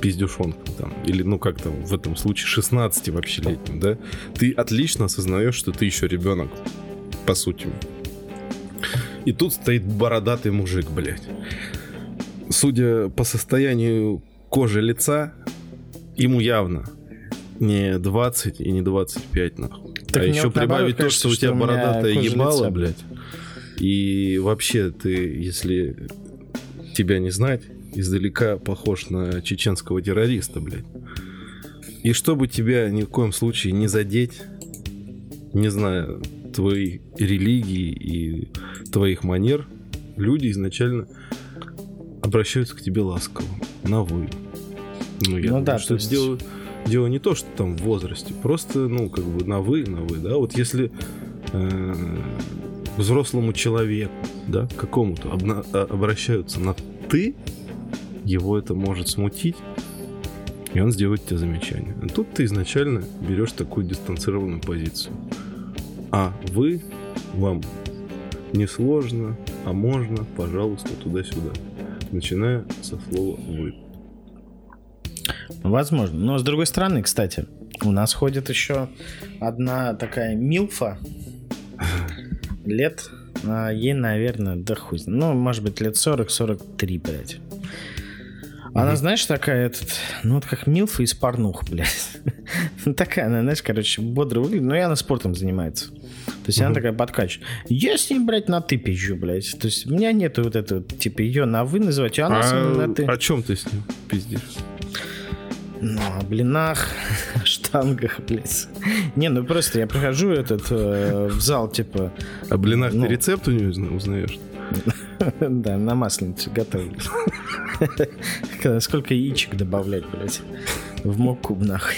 пиздюшонком там, или, ну, как там, в этом случае 16 вообще летним, да, ты отлично осознаешь, что ты еще ребенок, по сути. И тут стоит бородатый мужик, блядь. Судя по состоянию кожи лица, ему явно не 20 и не 25, нахуй. Так а еще прибавить то, что у тебя бородатая ебала, лица. блядь. И вообще ты, если тебя не знать, издалека похож на чеченского террориста, блядь. И чтобы тебя ни в коем случае не задеть, не зная твоей религии и твоих манер, люди изначально обращаются к тебе ласково, на вы. Ну, я ну думаю, да, что есть... дело, дело не то, что там в возрасте, просто, ну, как бы на вы, на вы, да. Вот если э, взрослому человеку, да, какому-то обна- а, обращаются на ты, его это может смутить, и он сделает тебе замечание. А тут ты изначально берешь такую дистанцированную позицию. А вы, вам не сложно, а можно, пожалуйста, туда-сюда. Начиная со слова «вы». Возможно. Но с другой стороны, кстати, у нас ходит еще одна такая милфа лет, а ей, наверное, да хуй. Ну, может быть, лет 40-43, блядь. Она, знаешь, такая, этот, ну, вот как Милфа из порнух, блядь. ну, такая, она, знаешь, короче, бодро выглядит, но и она спортом занимается. То есть она такая подкачивает. Я с ней, блядь, на ты пизжу, блядь. То есть у меня нету вот этого, типа, ее на вы называть, а она а, на ты. О чем ты с ним пиздишь? Ну, о блинах, штангах, блядь. Не, ну просто я прихожу этот э, в зал, типа... О блинах ну, ты рецепт у нее узнаешь? Да, на масленицу готовлю. Сколько яичек добавлять, блядь, в муку, нахуй.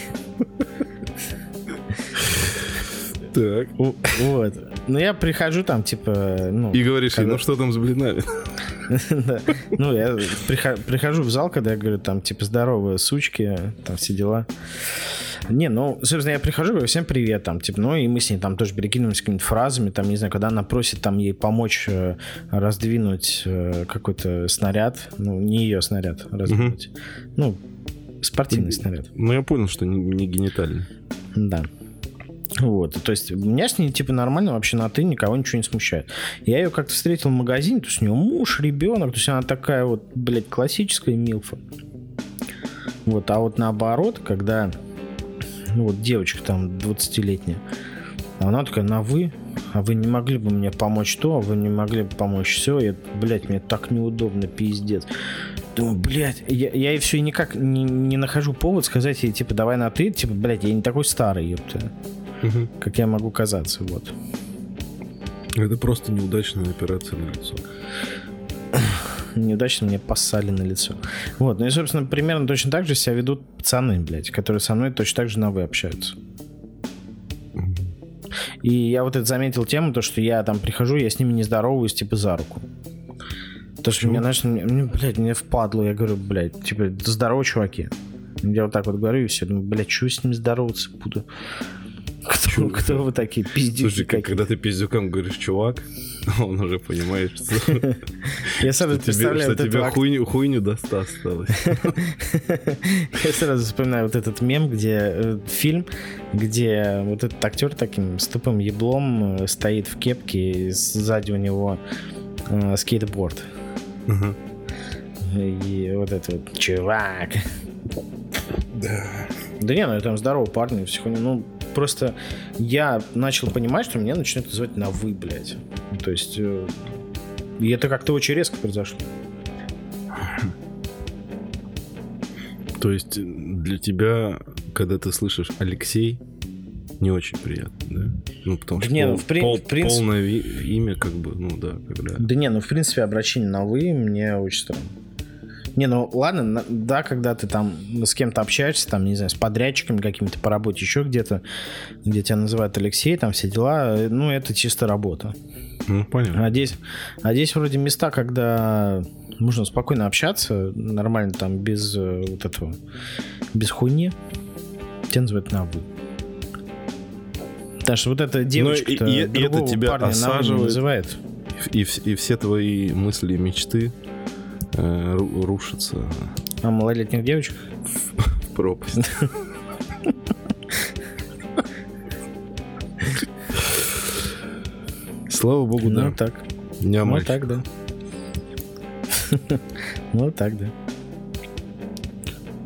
Так. Вот. Ну, я прихожу там, типа, ну... И говоришь, когда... ну что там с блинами? Ну, я прихожу в зал, когда я говорю, там, типа, здорово, сучки, там все дела. Не, ну, собственно, я прихожу, говорю, всем привет, там, типа, ну, и мы с ней там тоже перекинулись какими-то фразами, там, не знаю, когда она просит там ей помочь э, раздвинуть э, какой-то снаряд, ну, не ее снаряд раздвинуть, ну, спортивный снаряд. Ну, я понял, что не генитальный. Да. Вот, то есть меня с ней типа нормально вообще на ты, никого ничего не смущает. Я ее как-то встретил в магазине, то есть у нее муж, ребенок, то есть она такая вот, блядь, классическая милфа. Вот, а вот наоборот, когда ну вот девочка там 20-летняя, она такая, на вы, а вы не могли бы мне помочь то, а вы не могли бы помочь все, я, блядь, мне так неудобно, пиздец. Думаю, блядь, я, я и все никак не, не нахожу повод сказать ей, типа, давай на ты, типа, блядь, я не такой старый, ёпта. Угу. Как я могу казаться, вот. Это просто неудачная операция на лицо неудачно мне поссали на лицо. Вот, ну и, собственно, примерно точно так же себя ведут пацаны, блядь, которые со мной точно так же на «вы» общаются. И я вот это заметил тему, то, что я там прихожу, я с ними не здороваюсь, типа, за руку. То, что мне, знаешь, мне, мне, блядь, мне впадло, я говорю, блядь, типа, здорово, чуваки. Я вот так вот говорю, и все, думаю, блядь, что с ними здороваться буду? Кто, кто вы такие пиздюки? Слушай, какие? когда ты пиздюкам говоришь, чувак, он уже понимает, что, я сразу представляю что тебе хуйню, даст осталось. Я сразу вспоминаю вот этот мем, где э, фильм, где вот этот актер таким с тупым еблом э, стоит в кепке, и сзади у него э, скейтборд. И вот этот вот чувак. Да. Да не, ну там здоровый парни, все Ну, просто я начал понимать, что меня начинают называть на «вы», блядь. То есть... Э, и это как-то очень резко произошло. То есть для тебя, когда ты слышишь Алексей, не очень приятно, да? Ну, потому что не, пол, ну, в, при... пол, в принципе... полное имя, как бы, ну да, когда... Да не, ну в принципе обращение на вы мне очень странно. Не, ну ладно, да, когда ты там с кем-то общаешься, там, не знаю, с подрядчиками какими-то по работе, еще где-то, где тебя называют Алексей, там все дела, ну, это чисто работа. Ну, понятно. А здесь, а здесь вроде места, когда можно спокойно общаться, нормально там, без э, вот этого, без хуйни, тебя называют на вы. Так что вот эта ну, и, и, и это тебя парня осаживает, называет. И, и, и все твои мысли и мечты э, рушатся А малолетних девочек? В пропасть. Слава богу, да. Ну так. Не Ну так, да. Ну так, да.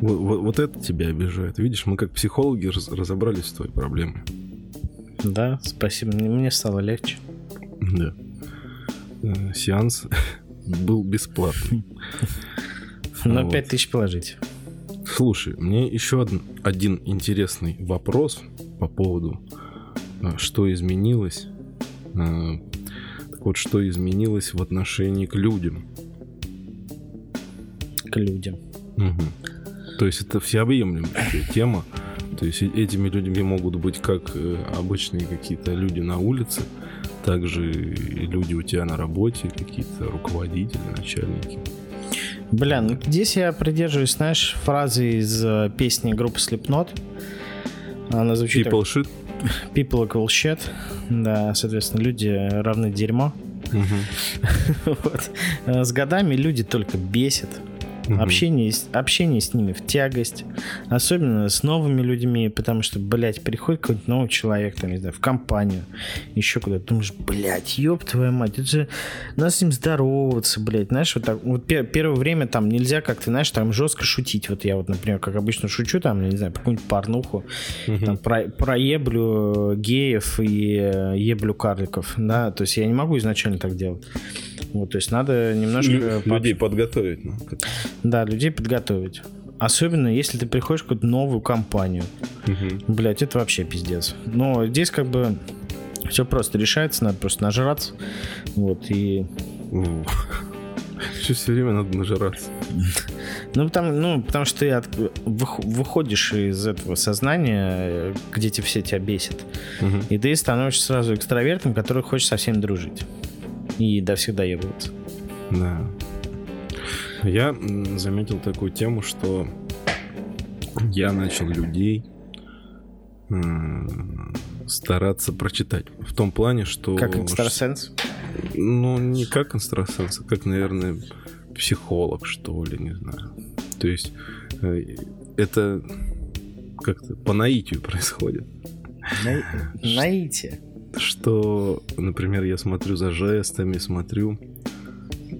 Вот, вот, вот это тебя обижает. Видишь, мы как психологи раз, разобрались с твоей проблемой. Да, спасибо. Мне, мне стало легче. Да. Э, Сеанс был бесплатный. Но Вот. 5 тысяч положить. Слушай, мне еще один, один интересный вопрос по поводу, э, что изменилось. Э, Так вот, что изменилось в отношении к людям. К людям. Мгм. То есть это всеобъемлющая тема. То есть э- этими людьми могут быть как обычные какие-то люди на улице, также люди у тебя на работе, какие-то руководители, начальники. Бля, ну здесь я придерживаюсь, знаешь, фразы из э, песни группы Slipknot. Она звучит People shit. так, People equal shit. Да, соответственно, люди равны дерьмо. Мгм. Вот. Э, С годами люди только бесят. Мгм. Общение, с- общение с ними в тягость. Особенно с новыми людьми, потому что, блядь, приходит какой-нибудь новый человек, там, не знаю, в компанию, еще куда-то. Думаешь, блядь, ёб твою мать, это же надо с ним здороваться, блядь. Знаешь, вот так, вот пе- первое время там нельзя как-то, знаешь, там жестко шутить. Вот я вот, например, как обычно шучу, там, не знаю, какую-нибудь порнуху, Мгм. там, про, про еблю э, геев и э, еблю карликов, да, то есть я не могу изначально так делать. Вот, то есть надо немножко... Людей подготовить. ну, да, людей подготовить. Особенно, если ты приходишь в какую-то новую компанию. Мгм. Блять, это вообще пиздец. Но здесь как бы все просто решается, надо просто нажраться. Вот, и... Что все время надо нажираться. Ну, потому, ну, потому что ты от- вых- выходишь из этого сознания, где те все тебя бесят. Мгм. И ты становишься сразу экстравертом, который хочет со всеми дружить. И до всех доебываться. Да. Я заметил такую тему, что я начал людей стараться прочитать. В том плане, что... Как экстрасенс. Ну, не как экстрасенс, а как, наверное, психолог, что ли, не знаю. То есть э, это как-то по наитию происходит. На- Наите. что, например, я смотрю за жестами, смотрю,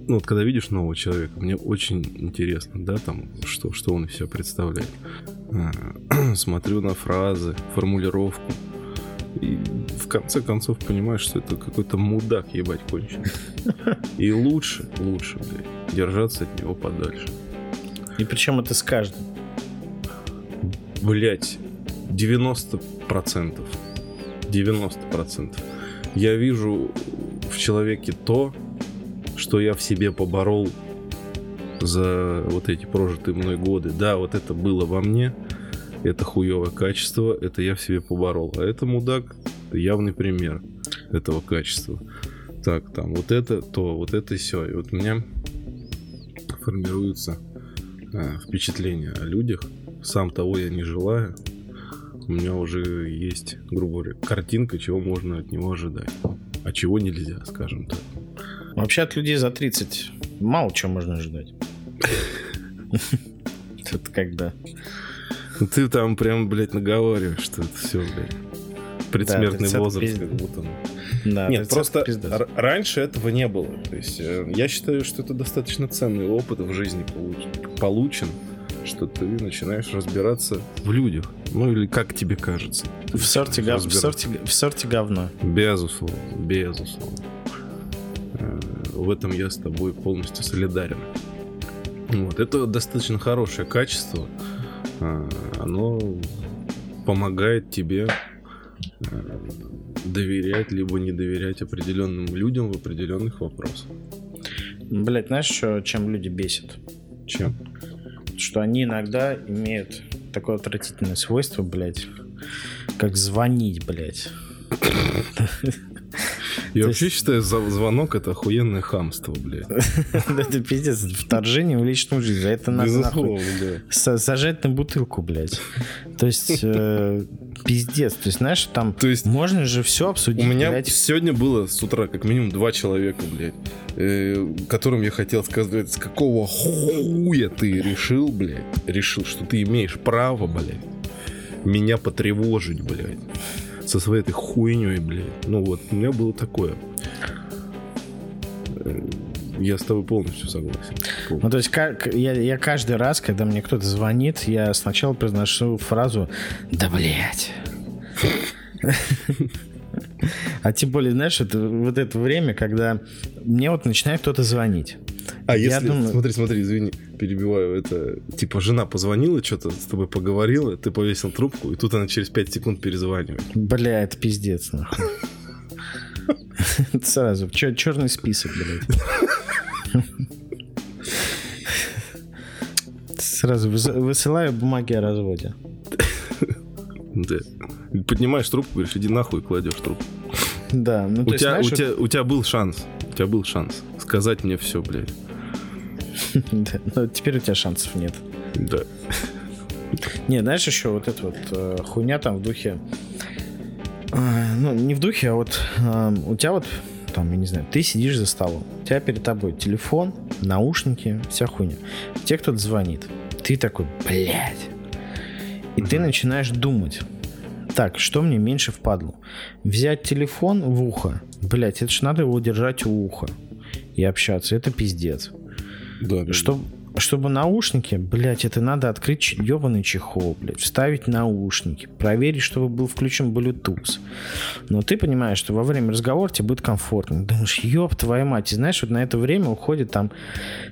ну вот когда видишь нового человека, мне очень интересно, да, там, что, что он из себя представляет. А, Смотрю на фразы, формулировку, и в конце концов понимаешь, что это какой-то мудак, ебать, конченый. И лучше, лучше, блядь, держаться от него подальше. И причем это с каждым. Блять, 90%. 90%. Я вижу в человеке то, что я в себе поборол за вот эти прожитые мной годы. Да, вот это было во мне, это хуевое качество, это я в себе поборол. А это мудак, явный пример этого качества. Так, там, вот это, то, вот это все. И вот у меня формируется э, впечатление о людях. Сам того я не желаю. У меня уже есть, грубо говоря, картинка, чего можно от него ожидать. А чего нельзя, скажем так. Вообще от людей за 30 мало чего можно ожидать. Тут когда... Ты там прям, блядь, наговариваешь, что это все, блядь. Предсмертный 30 возраст, как будто. Да, Нет, 30 просто пиздец. раньше этого не было. То есть э, я считаю, что это достаточно ценный опыт в жизни получ- получен, что ты начинаешь разбираться в людях. Ну или как тебе кажется. В сорте, гов- в, сорте, в сорте говно. Безусловно, безусловно. В этом я с тобой полностью солидарен. Вот, это достаточно хорошее качество. Э, Оно помогает тебе э, доверять либо не доверять определенным людям в определенных вопросах. Блять, знаешь, что, чем люди бесят? Чем? Что они иногда имеют такое отвратительное свойство, блядь, как звонить, блядь. Я вообще считаю, звонок это охуенное хамство, блядь. Это пиздец, вторжение в личную жизнь. Это надо нахуй сажать на бутылку, блядь. То есть, э, пиздец. То есть, знаешь, там То есть, можно же все обсудить. У меня сегодня было с утра как минимум два человека, блядь, э, которым я хотел сказать, с какого хуя ты решил, блядь, решил, что ты имеешь право, блядь, меня потревожить, блядь со своей этой хуйней, блядь. Ну вот, у меня было такое. Э, я с тобой полностью согласен. Полностью. Ну, то есть, как я, я каждый раз, когда мне кто-то звонит, я сначала произношу фразу «Да, блядь». А тем более, знаешь, это, вот это время, когда мне вот начинает кто-то звонить. А я если, думаю... смотри, смотри, извини, перебиваю, это, типа, жена позвонила, что-то с тобой поговорила, ты повесил трубку, и тут она через 5 секунд перезванивает. Бля, это пиздец, нахуй. Сразу, черный список, блядь. Сразу высылаю бумаги о разводе. Да. Поднимаешь трубку, говоришь, иди нахуй, кладешь трубку. Да, ну у тебя, знаешь, у, тебя, у тебя был шанс, у тебя был шанс сказать мне все, блядь. Но теперь у тебя шансов нет. Да. Не, знаешь, еще вот эта вот э, хуйня там в духе... Э, ну, не в духе, а вот э, у тебя вот там, я не знаю, ты сидишь за столом, у тебя перед тобой телефон, наушники, вся хуйня. Те, кто-то звонит. Ты такой, блядь. И ты начинаешь думать. Так, что мне меньше впадло? Взять телефон в ухо. Блять, это ж надо его держать у уха и общаться. Это пиздец. Да, да. Что, чтобы наушники, блядь, это надо открыть ебаный чехол, блядь, вставить наушники, проверить, чтобы был включен Bluetooth. Но ты понимаешь, что во время разговора тебе будет комфортно. Думаешь, ёб твою мать. И знаешь, вот на это время уходит там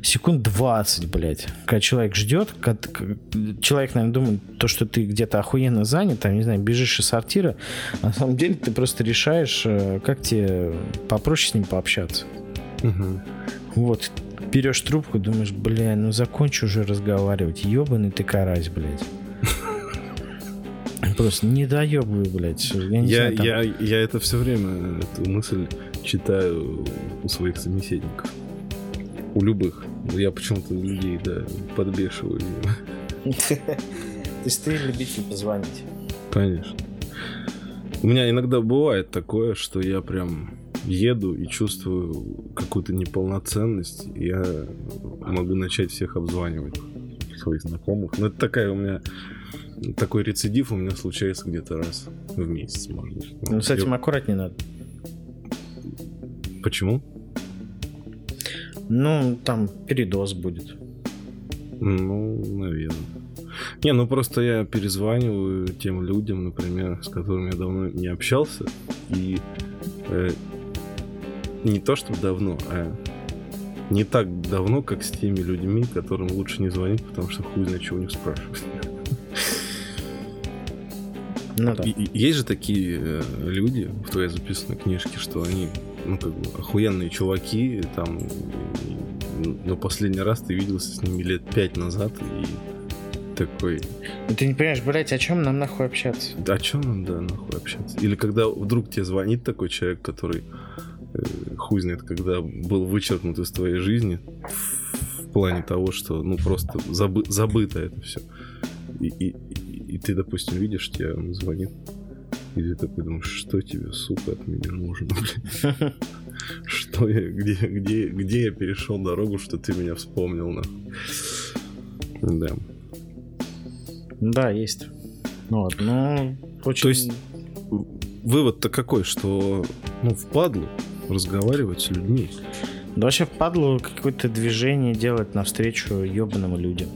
секунд 20, блядь. Когда человек ждет, когда, человек, наверное, думает, то, что ты где-то охуенно занят, там, не знаю, бежишь из сортира, а на самом деле ты просто решаешь, э, как тебе попроще с ним пообщаться. Угу. Вот, берешь трубку, думаешь, бля, ну закончи уже разговаривать. Ебаный ты карась, блядь. Просто не доебывай, блядь. Я, не я, знаю, там... я, я это все время, эту мысль читаю у своих собеседников. У любых. Я почему-то людей, да, подбешиваю. То есть ты любитель позвонить? Конечно. У меня иногда бывает такое, что я прям еду и чувствую какую-то неполноценность, я могу начать всех обзванивать своих знакомых. Но это такая у меня такой рецидив у меня случается где-то раз в месяц, может быть. Ну, с этим аккуратнее надо. Почему? Ну, там передоз будет. Ну, наверное. Не, ну просто я перезваниваю тем людям, например, с которыми я давно не общался, и э, не то, что давно, а не так давно, как с теми людьми, которым лучше не звонить, потому что хуй знает, чего у них спрашивать. Ну, да. и, есть же такие э, люди в твоей записанной книжке, что они, ну, как бы, охуенные чуваки, там, но последний раз ты виделся с ними лет пять назад, и такой... Ну, ты не понимаешь, блядь, о чем нам нахуй общаться? Да, о чем нам, да, нахуй общаться? Или когда вдруг тебе звонит такой человек, который хуй знает, когда был вычеркнут из твоей жизни в плане того, что ну просто забы забыто это все. И, и, и, ты, допустим, видишь, тебе он звонит, и ты такой думаешь, что тебе, сука, от меня нужно, Что я, где, где, где я перешел дорогу, что ты меня вспомнил, на? Да. Да, есть. Ну вот, ну, очень... То есть, вывод-то какой, что, ну, впадлу, разговаривать с людьми. Да вообще впадло какое-то движение делать навстречу ебаным людям.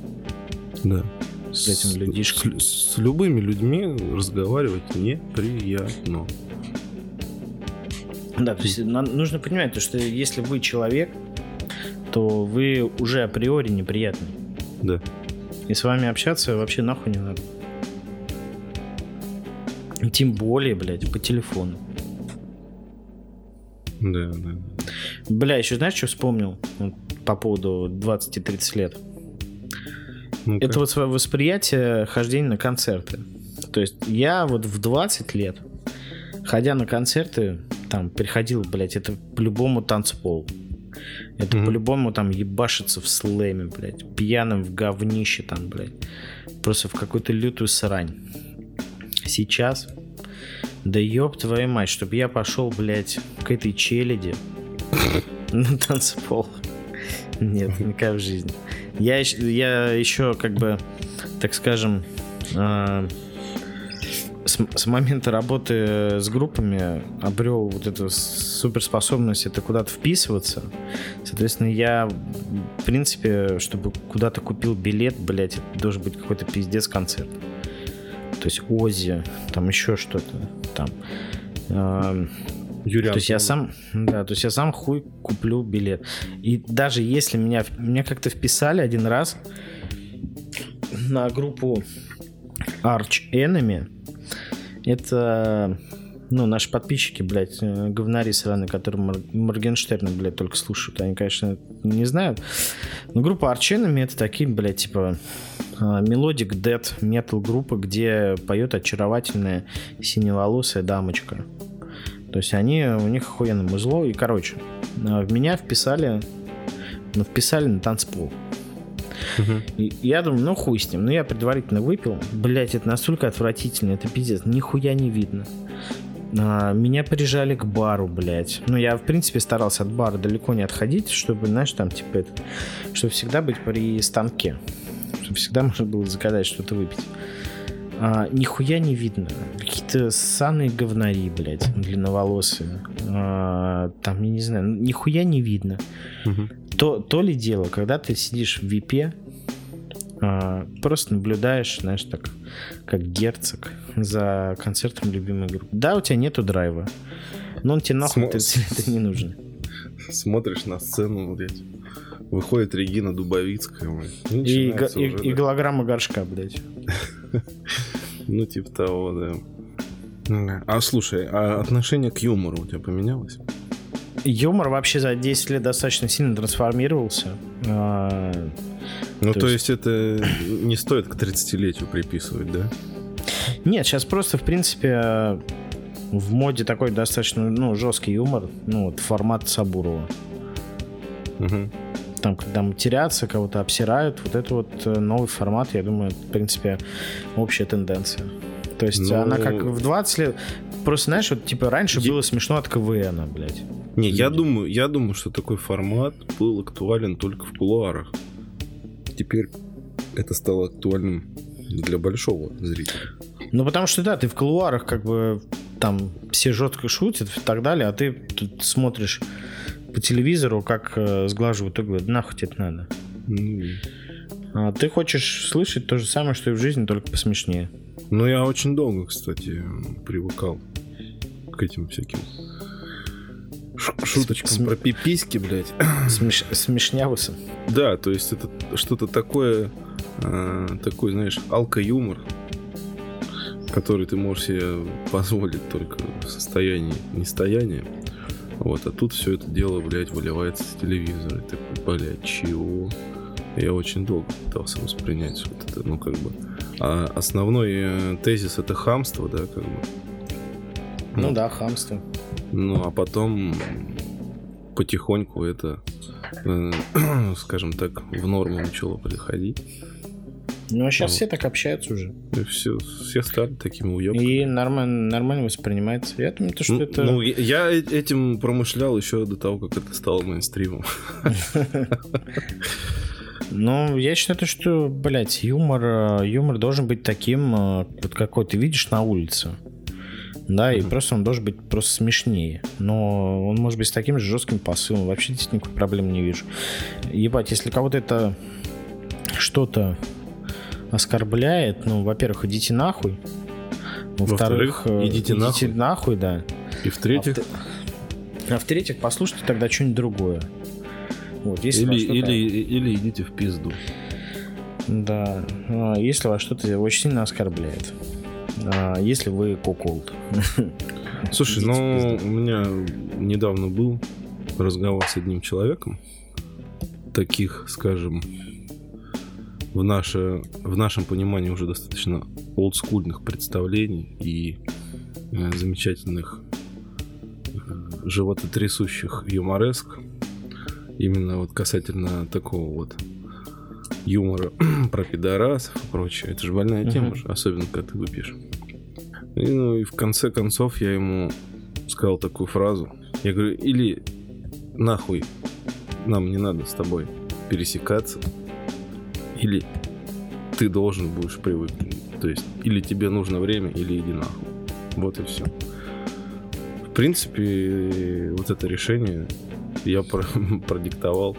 Да. С этим людишком. С, с любыми людьми разговаривать неприятно. Да, то есть нужно понимать, то, что если вы человек, то вы уже априори неприятный. Да. И с вами общаться вообще нахуй не надо. Тем более, блядь, по телефону. Да, да. Бля, еще знаешь, что вспомнил по поводу 20-30 лет? ну Это вот свое восприятие хождения на концерты. То есть я вот в 20 лет, ходя на концерты, там приходил, блядь, это по-любому танцпол. Это mm-hmm. по-любому там ебашится в слэме, блядь. Пьяным в говнище там, блядь. Просто в какую-то лютую срань. Сейчас, да ёб твою мать, чтобы я пошел, блядь, к этой челяди на танцпол. Нет, никак в жизни. Я, я еще как бы, так скажем, э, с, с момента работы с группами обрел вот эту суперспособность это куда-то вписываться. Соответственно, я, в принципе, чтобы куда-то купил билет, блядь, это должен быть какой-то пиздец концерт. То есть Ози, там еще что-то. Там. Э, Юрий то есть я сам, да, то есть я сам хуй куплю билет. И даже если меня, меня как-то вписали один раз на группу Arch Enemy, это ну, наши подписчики, блядь, э, говнари сраные, которые Моргенштерна, блядь, только слушают. Они, конечно, не знают. Но группа Arch Enemy это такие, блядь, типа melodic death metal группа, где поет очаровательная синеволосая дамочка. То есть они, у них охуенно музло. И, короче, э, в меня вписали, ну, вписали на танцпол. И я думаю, ну хуй с ним. Ну я предварительно выпил. Блять, это настолько отвратительно, это пиздец. Нихуя не видно. А, меня прижали к бару, блядь. Ну, я, в принципе, старался от бара далеко не отходить, чтобы, знаешь, там, типа, это, чтобы всегда быть при станке. Чтобы всегда можно было заказать что-то выпить. А, нихуя не видно. Какие-то ссаные говнари, блядь, длинноволосые. А, там, я не знаю, нихуя не видно. Угу. То, то ли дело, когда ты сидишь в випе, просто наблюдаешь, знаешь, так, как герцог за концертом любимой группы. Да, у тебя нету драйва, но он тебе нахуй См... это не нужно. Смотришь на сцену, блядь. Выходит Регина Дубовицкая. И, и, уже, и, да. и голограмма горшка, блядь. Ну, типа того, да. А слушай, а отношение к юмору у тебя поменялось? Юмор вообще за 10 лет достаточно сильно трансформировался. Ну, то, то есть... есть это не стоит к 30-летию приписывать, да? Нет, сейчас просто, в принципе, в моде такой достаточно ну, жесткий юмор, ну, вот формат Сабурова. Угу там, когда матерятся, кого-то обсирают, вот это вот э, новый формат, я думаю, в принципе, общая тенденция. То есть ну... она как в 20 лет... Просто, знаешь, вот типа раньше я... было смешно от КВН, блядь. Не, я думаю, я думаю, что такой формат был актуален только в кулуарах. Теперь это стало актуальным для большого зрителя. Ну, потому что, да, ты в кулуарах как бы там все жестко шутят и так далее, а ты тут смотришь по телевизору, как э, сглаживают углы. Нахуй тебе это надо. Mm. А ты хочешь слышать то же самое, что и в жизни, только посмешнее. Ну, я очень долго, кстати, привыкал к этим всяким шуточкам См... про пиписьки, блядь. Смеш... Смешнявусы. Да, то есть это что-то такое, э, такой, знаешь, алко-юмор, который ты можешь себе позволить только в состоянии нестояния. Вот, а тут все это дело, блядь, выливается с телевизора. Такой, блядь, чего? Я очень долго пытался воспринять вот это, ну, как бы... А основной э, тезис это хамство, да, как бы. Ну, ну да, хамство. Ну, а потом потихоньку это, э, скажем так, в норму начало приходить. Ну, а сейчас вот. все так общаются уже. И все, все стали такими уебками. И нормально, нормально воспринимается. Я думаю, то, что ну, это... Ну, я этим промышлял еще до того, как это стало мейнстримом. Ну, я считаю, что, блядь, юмор, э, юмор должен быть таким, э, вот какой ты видишь на улице. Да, и просто он должен быть просто смешнее. Но он может быть с таким же жестким посылом. Вообще здесь никакой проблемы не вижу. Ебать, если кого-то это что-то оскорбляет, ну, во-первых, идите нахуй. Во-вторых, Во э, идите, идите нахуй. нахуй, да. И в-третьих... А в-третьих, послушайте тогда что-нибудь другое. Вот, если или, или, или идите в пизду. Да, а, если вас что-то очень сильно оскорбляет. А, если вы куколд. Слушай, ну, у меня недавно был разговор с одним человеком, таких, скажем, в, наше, в нашем понимании уже достаточно олдскульных представлений и э, замечательных э, живототрясущих юмореск. Именно вот касательно такого вот юмора про пидорасов и прочее. Это же больная uh-huh. тема, же, особенно когда ты выпьешь. И, ну и в конце концов я ему сказал такую фразу. Я говорю, или нахуй нам не надо с тобой пересекаться, или ты должен будешь привыкнуть. То есть, или тебе нужно время, или иди нахуй. Вот и все. В принципе, вот это решение я продиктовал,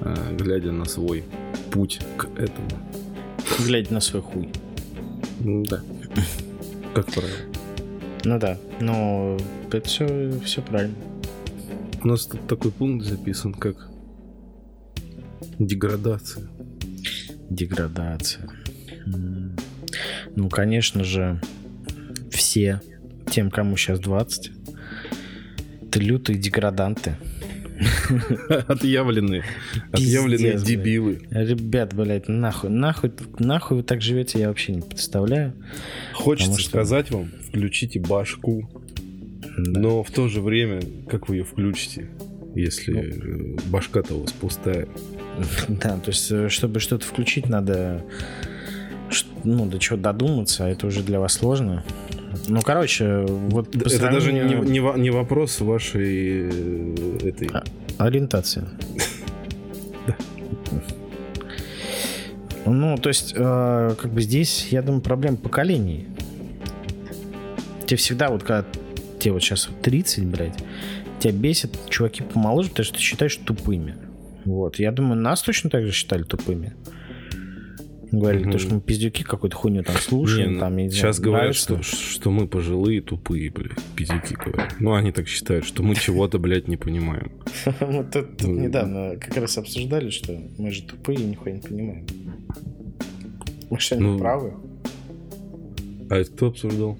э, глядя на свой путь к этому. Глядя на свой хуй. Да. Как правило. Ну да, но это все, все правильно. У нас тут такой пункт записан, как деградация. Деградация. Ну, конечно же, все, тем, кому сейчас 20, это лютые деграданты. Отъявленные. Отъявленные дебилы. Ребят, блядь, нахуй, нахуй, нахуй вы так живете, я вообще не представляю. Хочется сказать вам, включите башку. Но в то же время, как вы ее включите, если ну. башка-то у вас пустая? Да, то есть, э, чтобы что-то включить, надо ну, до чего додуматься, а это уже для вас сложно. Ну, короче, вот Это сравнению... даже не, не, не вопрос вашей э, этой... А, ориентации. Ну, то есть, э, как бы здесь, я думаю, проблема поколений. Тебе всегда, вот когда тебе вот сейчас 30, блядь, тебя бесит чуваки помоложе, потому что ты считаешь тупыми. Вот. Я думаю, нас точно так же считали тупыми. Говорили, угу. то, что мы пиздюки какой-то хуйню там слушаем. Не, там, не сейчас знаю, говорят, что, что мы пожилые, тупые, блядь, пиздюки говорят. Ну, они так считают, что мы чего-то, блядь, не понимаем. Мы тут ну, недавно как раз обсуждали, что мы же тупые и нихуя не понимаем. Мы что, не ну, правы? А это кто обсуждал?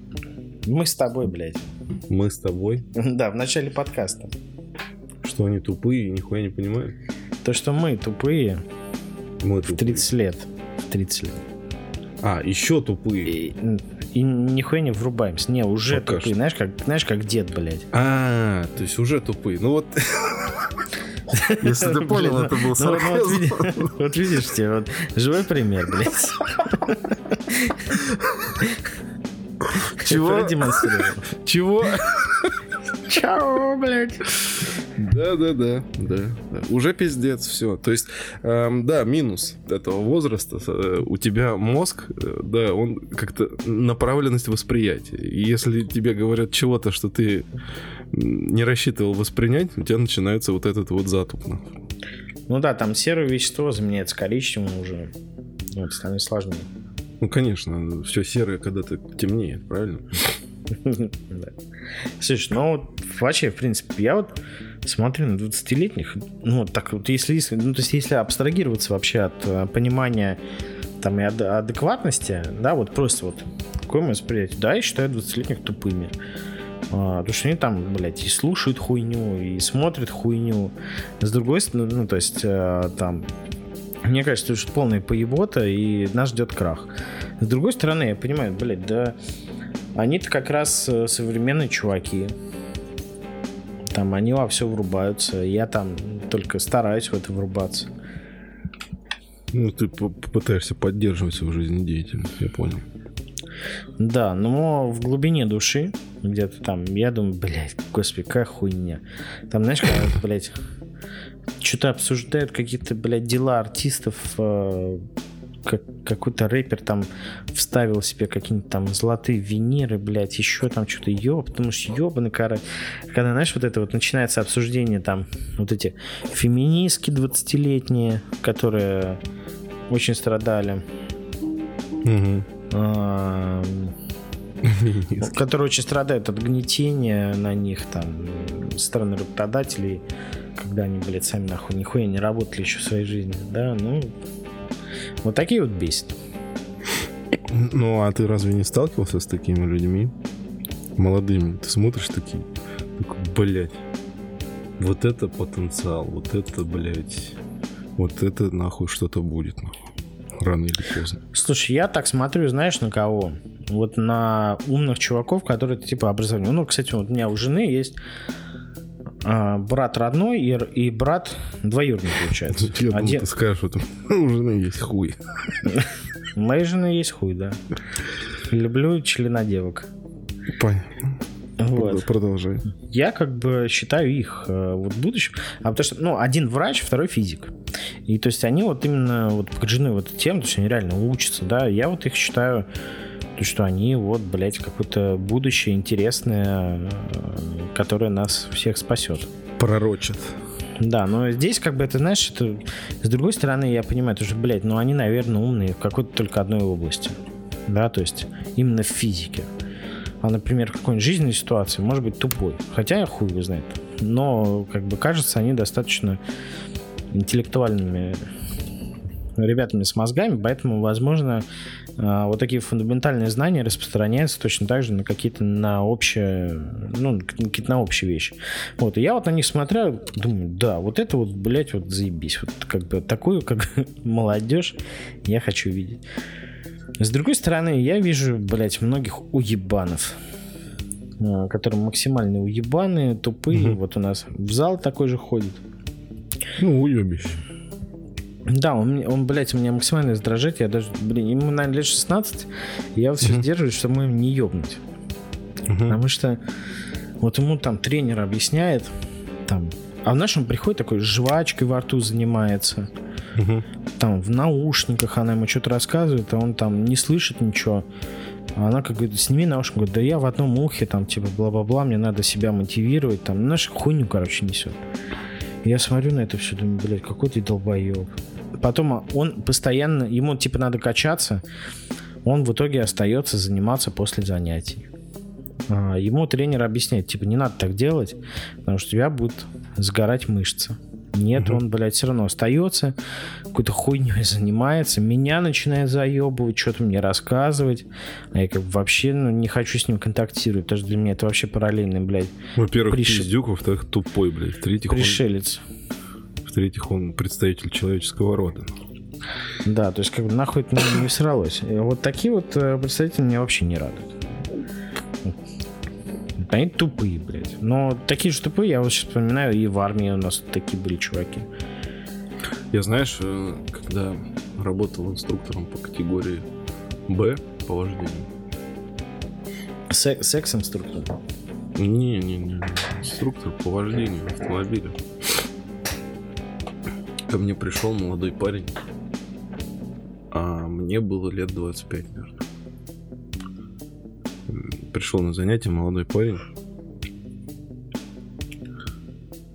Мы с тобой, блядь. Мы с тобой? Да, в начале подкаста. Что они тупые и нихуя не понимают? То, что мы тупые мы в 30 лет. 30 лет. А, еще тупые. И, и нихуя не врубаемся. Не, уже Пока тупые. Знаешь как, знаешь, как дед, блядь. А, то есть уже тупые. Ну вот... Если ты понял, это был ну сарказм. Вот видишь, тебе вот живой пример, блядь. Чего? Чего? Чао, блядь. Да, да, да, да, Уже пиздец, все. То есть, эм, да, минус этого возраста. Э, у тебя мозг, э, да, он как-то направленность восприятия. И если тебе говорят чего-то, что ты не рассчитывал воспринять, у тебя начинается вот этот вот затуп. Ну да, там серое вещество заменяется коричневым уже. Ну, становится сложнее. Ну, конечно, все серое когда-то темнеет, правильно? Слушай, ну вообще, в принципе, я вот смотрю на 20-летних, ну, так вот, если, ну, то есть, если абстрагироваться вообще от э, понимания там и ад- адекватности, да, вот просто вот какое мое восприятие, да, я считаю 20-летних тупыми. А, потому что они там, блядь, и слушают хуйню, и смотрят хуйню. С другой стороны, ну, то есть, а, там, мне кажется, что полная поебота, и нас ждет крах. С другой стороны, я понимаю, блядь, да, они-то как раз э, современные чуваки. Там они во все врубаются. Я там только стараюсь в это врубаться. Ну, ты попытаешься поддерживать свою жизнедеятельность, я понял. Да, но в глубине души, где-то там, я думаю, блядь, господи, какая хуйня. Там, знаешь, когда, блядь, что-то обсуждают какие-то, блядь, дела артистов, э, как, какой-то рэпер там вставил себе какие-нибудь там золотые виниры, блядь, еще там что-то ёб, потому что ёбаный кара. Когда, знаешь, вот это вот начинается обсуждение там, вот эти феминистки 20-летние, которые очень страдали. Угу. А, которые очень страдают от гнетения на них там стороны работодателей, когда они, блядь, сами нахуй нихуя не работали еще в своей жизни, да, ну, вот такие вот бесит. Ну, а ты разве не сталкивался с такими людьми? Молодыми. Ты смотришь такие, такой, блядь, вот это потенциал, вот это, блядь, вот это нахуй что-то будет, нахуй. Рано или поздно. Слушай, я так смотрю, знаешь, на кого? Вот на умных чуваков, которые типа образование. Ну, кстати, вот у меня у жены есть брат родной и, и брат двоюродный, получается. Я думал, Один... ты скажешь, что у жены есть хуй. У моей жены есть хуй, да. Люблю членодевок. Понятно. Вот. Продолжай. Я как бы считаю их э, вот будущим. А потому что, ну, один врач, второй физик. И то есть они вот именно вот погружены в эту тему, то есть они реально учатся, да. Я вот их считаю, то, что они вот, блядь, какое-то будущее интересное, э, которое нас всех спасет. Пророчат. Да, но здесь, как бы, это, знаешь, это... с другой стороны, я понимаю, то, что, блядь, ну они, наверное, умные в какой-то только одной области. Да, то есть именно в физике а, например, какой-нибудь жизненной ситуации, может быть тупой. Хотя я хуй его знает. Но, как бы, кажется, они достаточно интеллектуальными ребятами с мозгами, поэтому, возможно, вот такие фундаментальные знания распространяются точно так же на какие-то на общие, ну, какие-то на общие вещи. Вот, и я вот на них смотрю, думаю, да, вот это вот, блядь, вот заебись. Вот как бы такую, как молодежь я хочу видеть. С другой стороны, я вижу, блядь, многих уебанов, а, которые максимально уебаны, тупые. Угу. Вот у нас в зал такой же ходит. Ну, уебище. Да, он, он, блядь, меня максимально раздражает. Я даже, блин, ему, наверное, лет 16. я все угу. сдерживаюсь, чтобы ему не ебнуть. Угу. Потому что вот ему там тренер объясняет, там, а в нашем приходит такой жвачкой во рту занимается. Угу. Там в наушниках она ему что-то рассказывает, а он там не слышит ничего. А она как говорит, сними наушник, говорит, да я в одном ухе, там, типа, бла-бла-бла, мне надо себя мотивировать, там, нашу хуйню, короче, несет. Я смотрю на это все, думаю, блядь, какой ты долбоеб. Потом он постоянно, ему, типа, надо качаться, он в итоге остается заниматься после занятий. А, ему тренер объясняет, типа, не надо так делать, потому что у тебя будет сгорать мышцы. Нет, угу. он, блядь, все равно остается, какой-то хуйней занимается, меня начинает заебывать, что-то мне рассказывать. А я как бы вообще ну, не хочу с ним контактировать, потому что для меня это вообще параллельный, блядь. Во-первых, Приш... пиздюк, во-вторых, тупой, блядь. В-третьих, Пришелец. Он... В-третьих, он представитель человеческого рода. Да, то есть как бы нахуй это не, не сралось. Вот такие вот э, представители меня вообще не радуют. Они тупые, блядь. Но такие же тупые, я вот сейчас вспоминаю, и в армии у нас такие были чуваки. Я, знаешь, э, когда работал инструктором по категории Б по вождению. Сек- секс-инструктор? Не-не-не, инструктор по вождению автомобиля. Ко мне пришел молодой парень, а мне было лет 25, наверное пришел на занятие молодой парень.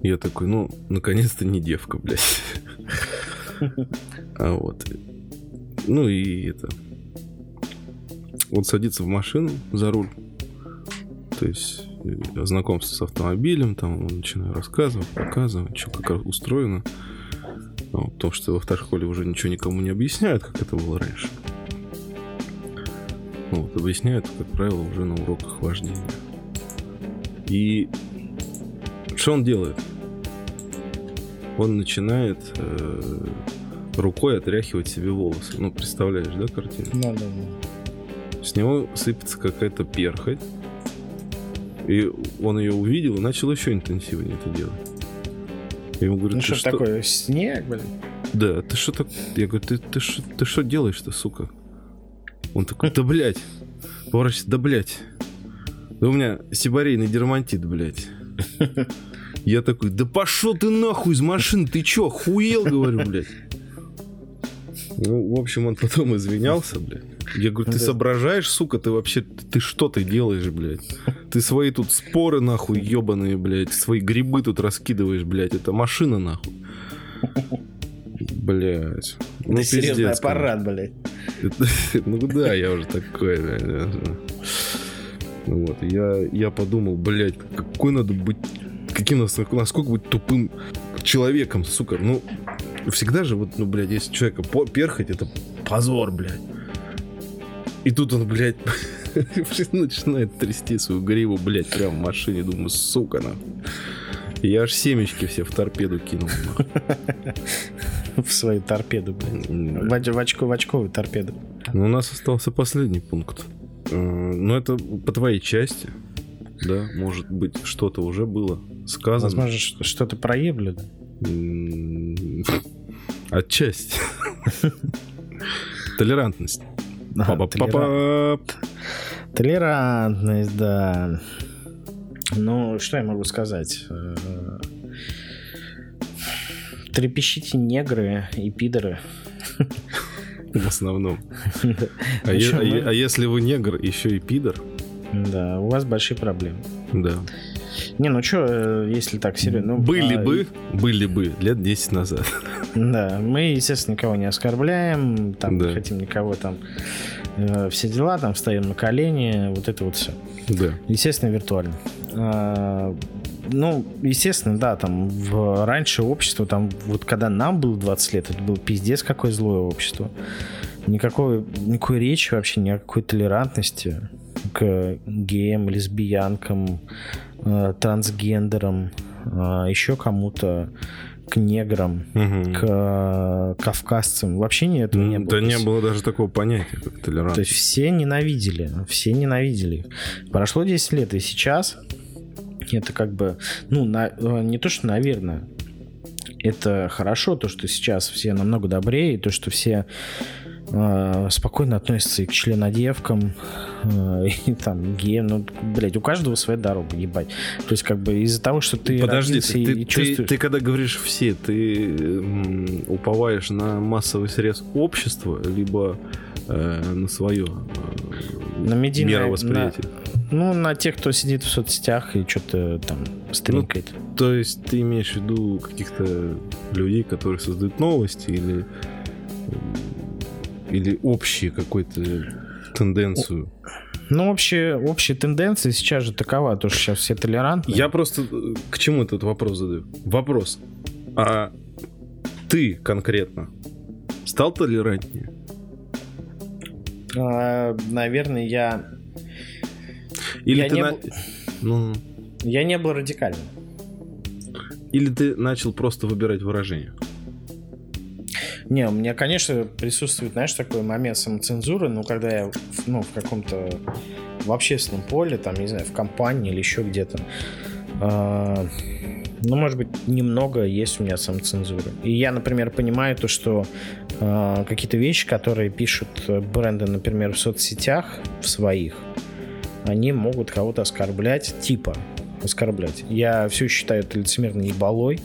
Я такой, ну, наконец-то не девка, блядь. А вот. Ну и это. Вот садится в машину за руль. То есть э, знакомство с автомобилем, там он начинаю рассказывать, показывать, что как устроено. Ну, потому что в автошколе уже ничего никому не объясняют, как это было раньше. Вот, объясняют, как правило, уже на уроках вождения. И что он делает? Он начинает э, рукой отряхивать себе волосы. Ну, представляешь, да, картину? Да, да, да. С него сыпется какая-то перхоть. И он ее увидел и начал еще интенсивнее это делать. Я ему говорю, ну, что, что такое? Снег, блин? Да, ты что так... Я говорю, ты, ты, ты, ты что делаешь-то, сука? Он такой, да блядь. Поворачивается, да блядь. Да у меня сибарейный дермантит, блядь. Я такой, да пошел ты нахуй из машины, ты чё, хуел, говорю, блядь. Ну, в общем, он потом извинялся, блядь. Я говорю, ты соображаешь, сука, ты вообще, ты что ты делаешь, блядь? Ты свои тут споры, нахуй, ебаные, блядь, свои грибы тут раскидываешь, блядь, это машина, нахуй. Блять. Ну, это серьезный аппарат, блядь. Ну да, я уже такой, Ну вот, я, я подумал, блядь, какой надо быть, каким насколько быть тупым человеком, сука. Ну, всегда же, вот, ну, блядь, если человека перхать, это позор, блядь. И тут он, блядь, начинает трясти свою гриву, блядь, прямо в машине. Думаю, сука, нахуй. Я аж семечки все в торпеду кинул. В свою торпеду, блядь. В, очко, в очковую торпеду. Ну, у нас остался последний пункт. Э, ну, это по твоей части. да, может быть, что-то уже было сказано. Возможно, что-то проеблено. Отчасти. Толерантность. Толерантность, да. Ну, что я могу сказать? Э, трепещите негры и пидоры. В основном. А, а, а если вы негр, еще и пидор? Да, у вас большие проблемы. Да. Не, ну что, э, если так серьезно... Ну, были а... бы, были бы лет 10 назад. Да, мы, естественно, никого не оскорбляем, там, да. хотим никого там... Э, все дела, там, встаем на колени, вот это вот все. Да. Естественно, виртуально. А, ну, естественно, да, там в, раньше общество, там вот когда нам было 20 лет, это было пиздец какое злое общество. Никакой, никакой речи вообще, никакой толерантности к геям, лесбиянкам, э, трансгендерам, э, еще кому-то, к неграм, угу. к э, кавказцам. Вообще нет, не было. Да не было даже такого понятия, как толерантность. То есть все ненавидели, все ненавидели. Прошло 10 лет, и сейчас это как бы, ну, на, э, не то, что, наверное, это хорошо, то, что сейчас все намного добрее, то, что все э, спокойно относятся и к членодевкам, э, и там геям, ну, блядь, у каждого своя дорога, ебать. То есть, как бы из-за того, что ты Подожди, ты, и, ты, чувствуешь... ты, ты когда говоришь все, ты м, уповаешь на массовый срез общества, либо э, на свое э, на медийное, мировосприятие? На ну, на тех, кто сидит в соцсетях и что-то там стринкает. Ну, то есть ты имеешь в виду каких-то людей, которые создают новости или или общие какой-то тенденцию? Ну, общие, общие тенденции сейчас же такова, то, что сейчас все толерантны. Я просто э, к чему этот вопрос задаю? Вопрос. А ты конкретно стал толерантнее? А, наверное, я или я ты не на... был... ну... Я не был радикальным. Или ты начал просто выбирать выражение? Не, у меня, конечно, присутствует, знаешь, такой момент самоцензуры, но когда я ну, в каком-то в общественном поле, там, не знаю, в компании или еще где-то, э, ну, может быть, немного есть у меня самоцензуры. И я, например, понимаю то, что э, какие-то вещи, которые пишут бренды, например, в соцсетях, в своих, они могут кого-то оскорблять, типа оскорблять. Я все считаю это лицемерной ебалой,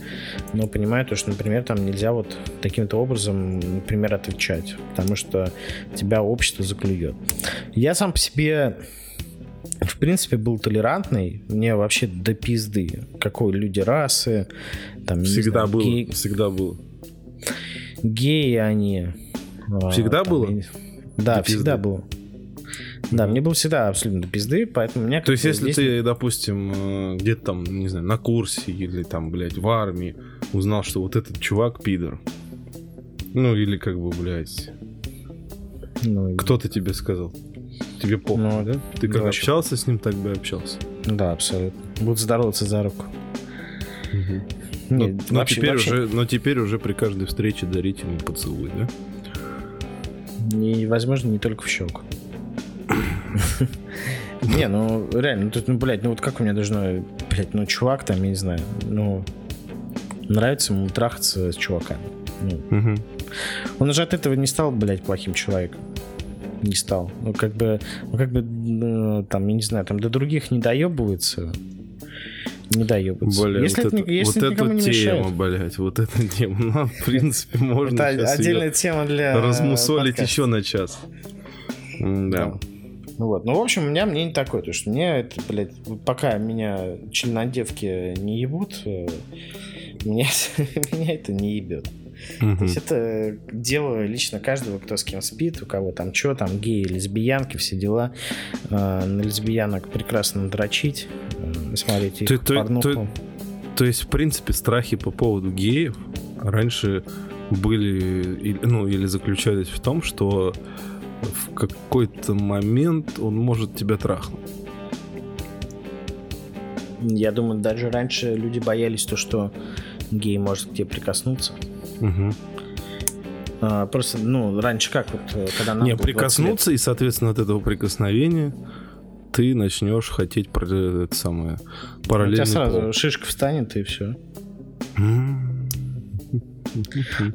но понимаю то, что, например, там нельзя вот таким-то образом, например, отвечать, потому что тебя общество заклюет. Я сам по себе в принципе, был толерантный. Мне вообще до пизды. Какой люди расы. Там, всегда знаю, было. Гей... Всегда было. Геи они. Всегда а, там, было? Да, всегда было. Да, мне было всегда абсолютно пизды, поэтому мне... То есть, если ты, допустим, э, где-то там, не знаю, на курсе или там, блядь, в армии узнал, что вот этот чувак пидор, ну, или как бы, блядь, ну, кто-то тебе сказал, тебе похуй, ну, да? Ты как вообще... общался с ним, так бы общался. Да, абсолютно. Будут здороваться за руку. Угу. Нет, но, но, вообще, теперь вообще... Уже, но теперь уже при каждой встрече дарить ему поцелуй, да? И, возможно, не только в щеку. Не, ну реально, ну тут, ну, блядь, ну вот как у меня должно, блядь, ну чувак там, я не знаю, ну нравится ему трахаться с чуваками. Ну. Он уже от этого не стал, блядь, плохим человеком. Не стал. Ну, как бы, ну, как бы, ну, там, я не знаю, там до других не доебывается. Не доебывается. Бля, если вот, это, не, если вот эту не тему, блядь, вот эту тему, ну, в принципе, можно Это отдельная тема для Размусолить подкаста. еще на час. Да. да. Ну вот. Ну, в общем, у меня мнение такое, то что мне это, блядь, пока меня членодевки не ебут, э, меня, меня это не ебет. Угу. То есть это дело лично каждого, кто с кем спит, у кого там что, там геи, лесбиянки, все дела. Э, на лесбиянок прекрасно дрочить, э, смотреть их то, порнуху. То, то есть, в принципе, страхи по поводу геев раньше были, ну, или заключались в том, что в какой-то момент он может тебя трахнуть. Я думаю, даже раньше люди боялись то, что гей может к тебе прикоснуться. Угу. А, просто, ну, раньше как вот, э, когда нам Не, прикоснуться, и, соответственно, от этого прикосновения ты начнешь хотеть про это самое параллельно. У тебя сразу пол. шишка встанет и все.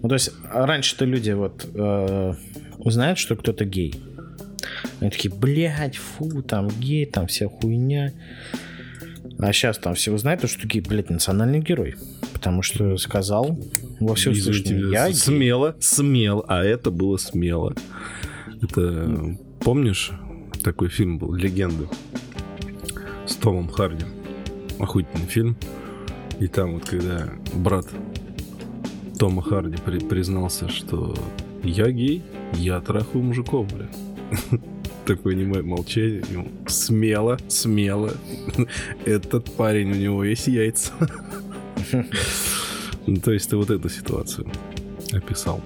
Ну, то есть раньше-то люди вот э, узнают, что кто-то гей. Они такие, блядь, фу, там гей, там вся хуйня. А сейчас там все узнают, что гей, блядь, национальный герой. Потому что сказал во всем слышно, я Смело, смело, а это было смело. Это, помнишь, такой фильм был, «Легенда» с Томом Харди. Охуительный фильм. И там вот, когда брат Тома Харди при признался, что я гей, я трахаю мужиков, бля. Такое немое молчание. Смело, смело. Этот парень, у него есть яйца. Ну, то есть ты вот эту ситуацию описал.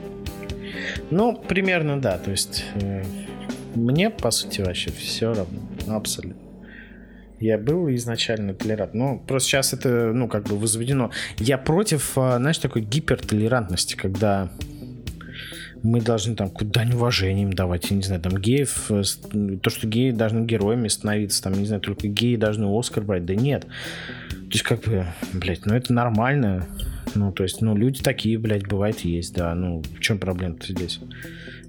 Ну, примерно да. То есть э, мне, по сути, вообще все равно. Абсолютно. Я был изначально толерант. Но просто сейчас это, ну, как бы возведено. Я против, а, знаешь, такой гипертолерантности, когда мы должны там куда уважением давать, я не знаю, там геев, э, то, что геи должны героями становиться, там, не знаю, только геи должны Оскар брать, да нет. То есть, как бы, блядь, ну это нормально. Ну, то есть, ну, люди такие, блядь, бывает есть, да. Ну, в чем проблема-то здесь?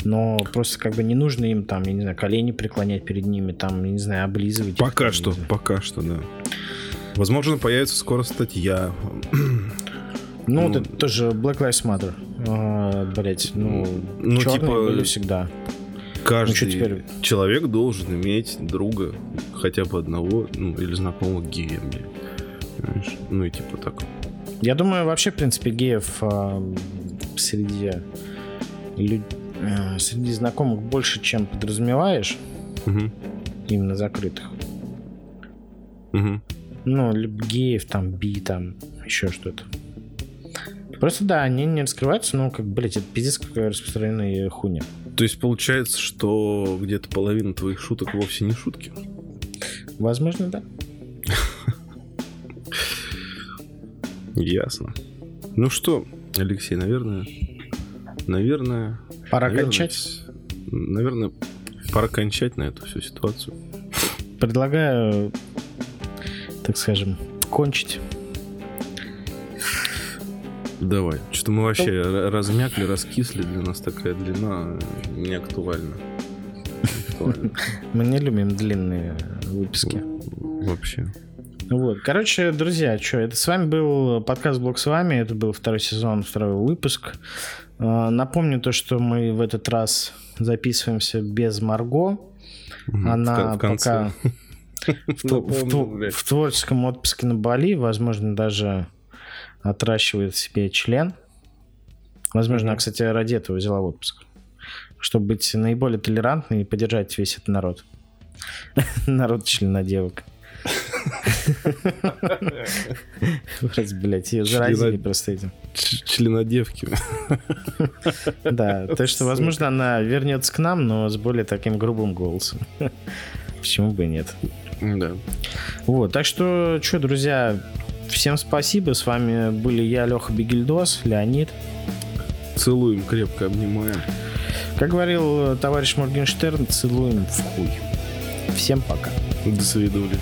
но просто как бы не нужно им там, я не знаю, колени преклонять перед ними, там, я не знаю, облизывать. Пока их, что, пока что, да. Возможно, появится скоро статья. Ну, ну это тоже Black Lives Matter. А, блять, ну, ну типа, были всегда. Каждый ну, теперь? человек должен иметь друга, хотя бы одного, ну, или знакомого гея, Понимаешь? Ну и типа так. Я думаю, вообще, в принципе, геев а, среди людей Э, среди знакомых больше, чем подразумеваешь. Угу. Именно закрытых. Угу. Ну, геев, там, би, там, еще что-то. Просто да, они не раскрываются, но как, блядь, это пиздец какая распространенная хуйня. То есть получается, что где-то половина твоих шуток вовсе не шутки? Возможно, да. Ясно. Ну что, Алексей, наверное, наверное, Пора наверное, кончать? Наверное, пора кончать на эту всю ситуацию. Предлагаю, так скажем, кончить. Давай. Что-то мы вообще ну... размякли, раскисли. Для нас такая длина не актуальна. Мы не любим длинные выпуски. Вообще. Вот. Короче, друзья, что, это с вами был подкаст Блок с вами. Это был второй сезон, второй выпуск. А, напомню то, что мы в этот раз записываемся без Марго. Она в, в пока в, в творческом отпуске на Бали, возможно, даже отращивает себе член. Возможно, она, кстати, ради этого взяла отпуск. Чтобы быть наиболее толерантной и поддержать весь этот народ. Народ членодевок. Раз, блядь, ее заразили просто этим. Членодевки. Да, то что, возможно, она вернется к нам, но с более таким грубым голосом. Почему бы и нет? Да. Вот, так что, что, друзья, всем спасибо. С вами были я, Леха Бегельдос, Леонид. Целуем, крепко обнимаем. Как говорил товарищ Моргенштерн, целуем в хуй. Всем пока. До свидания.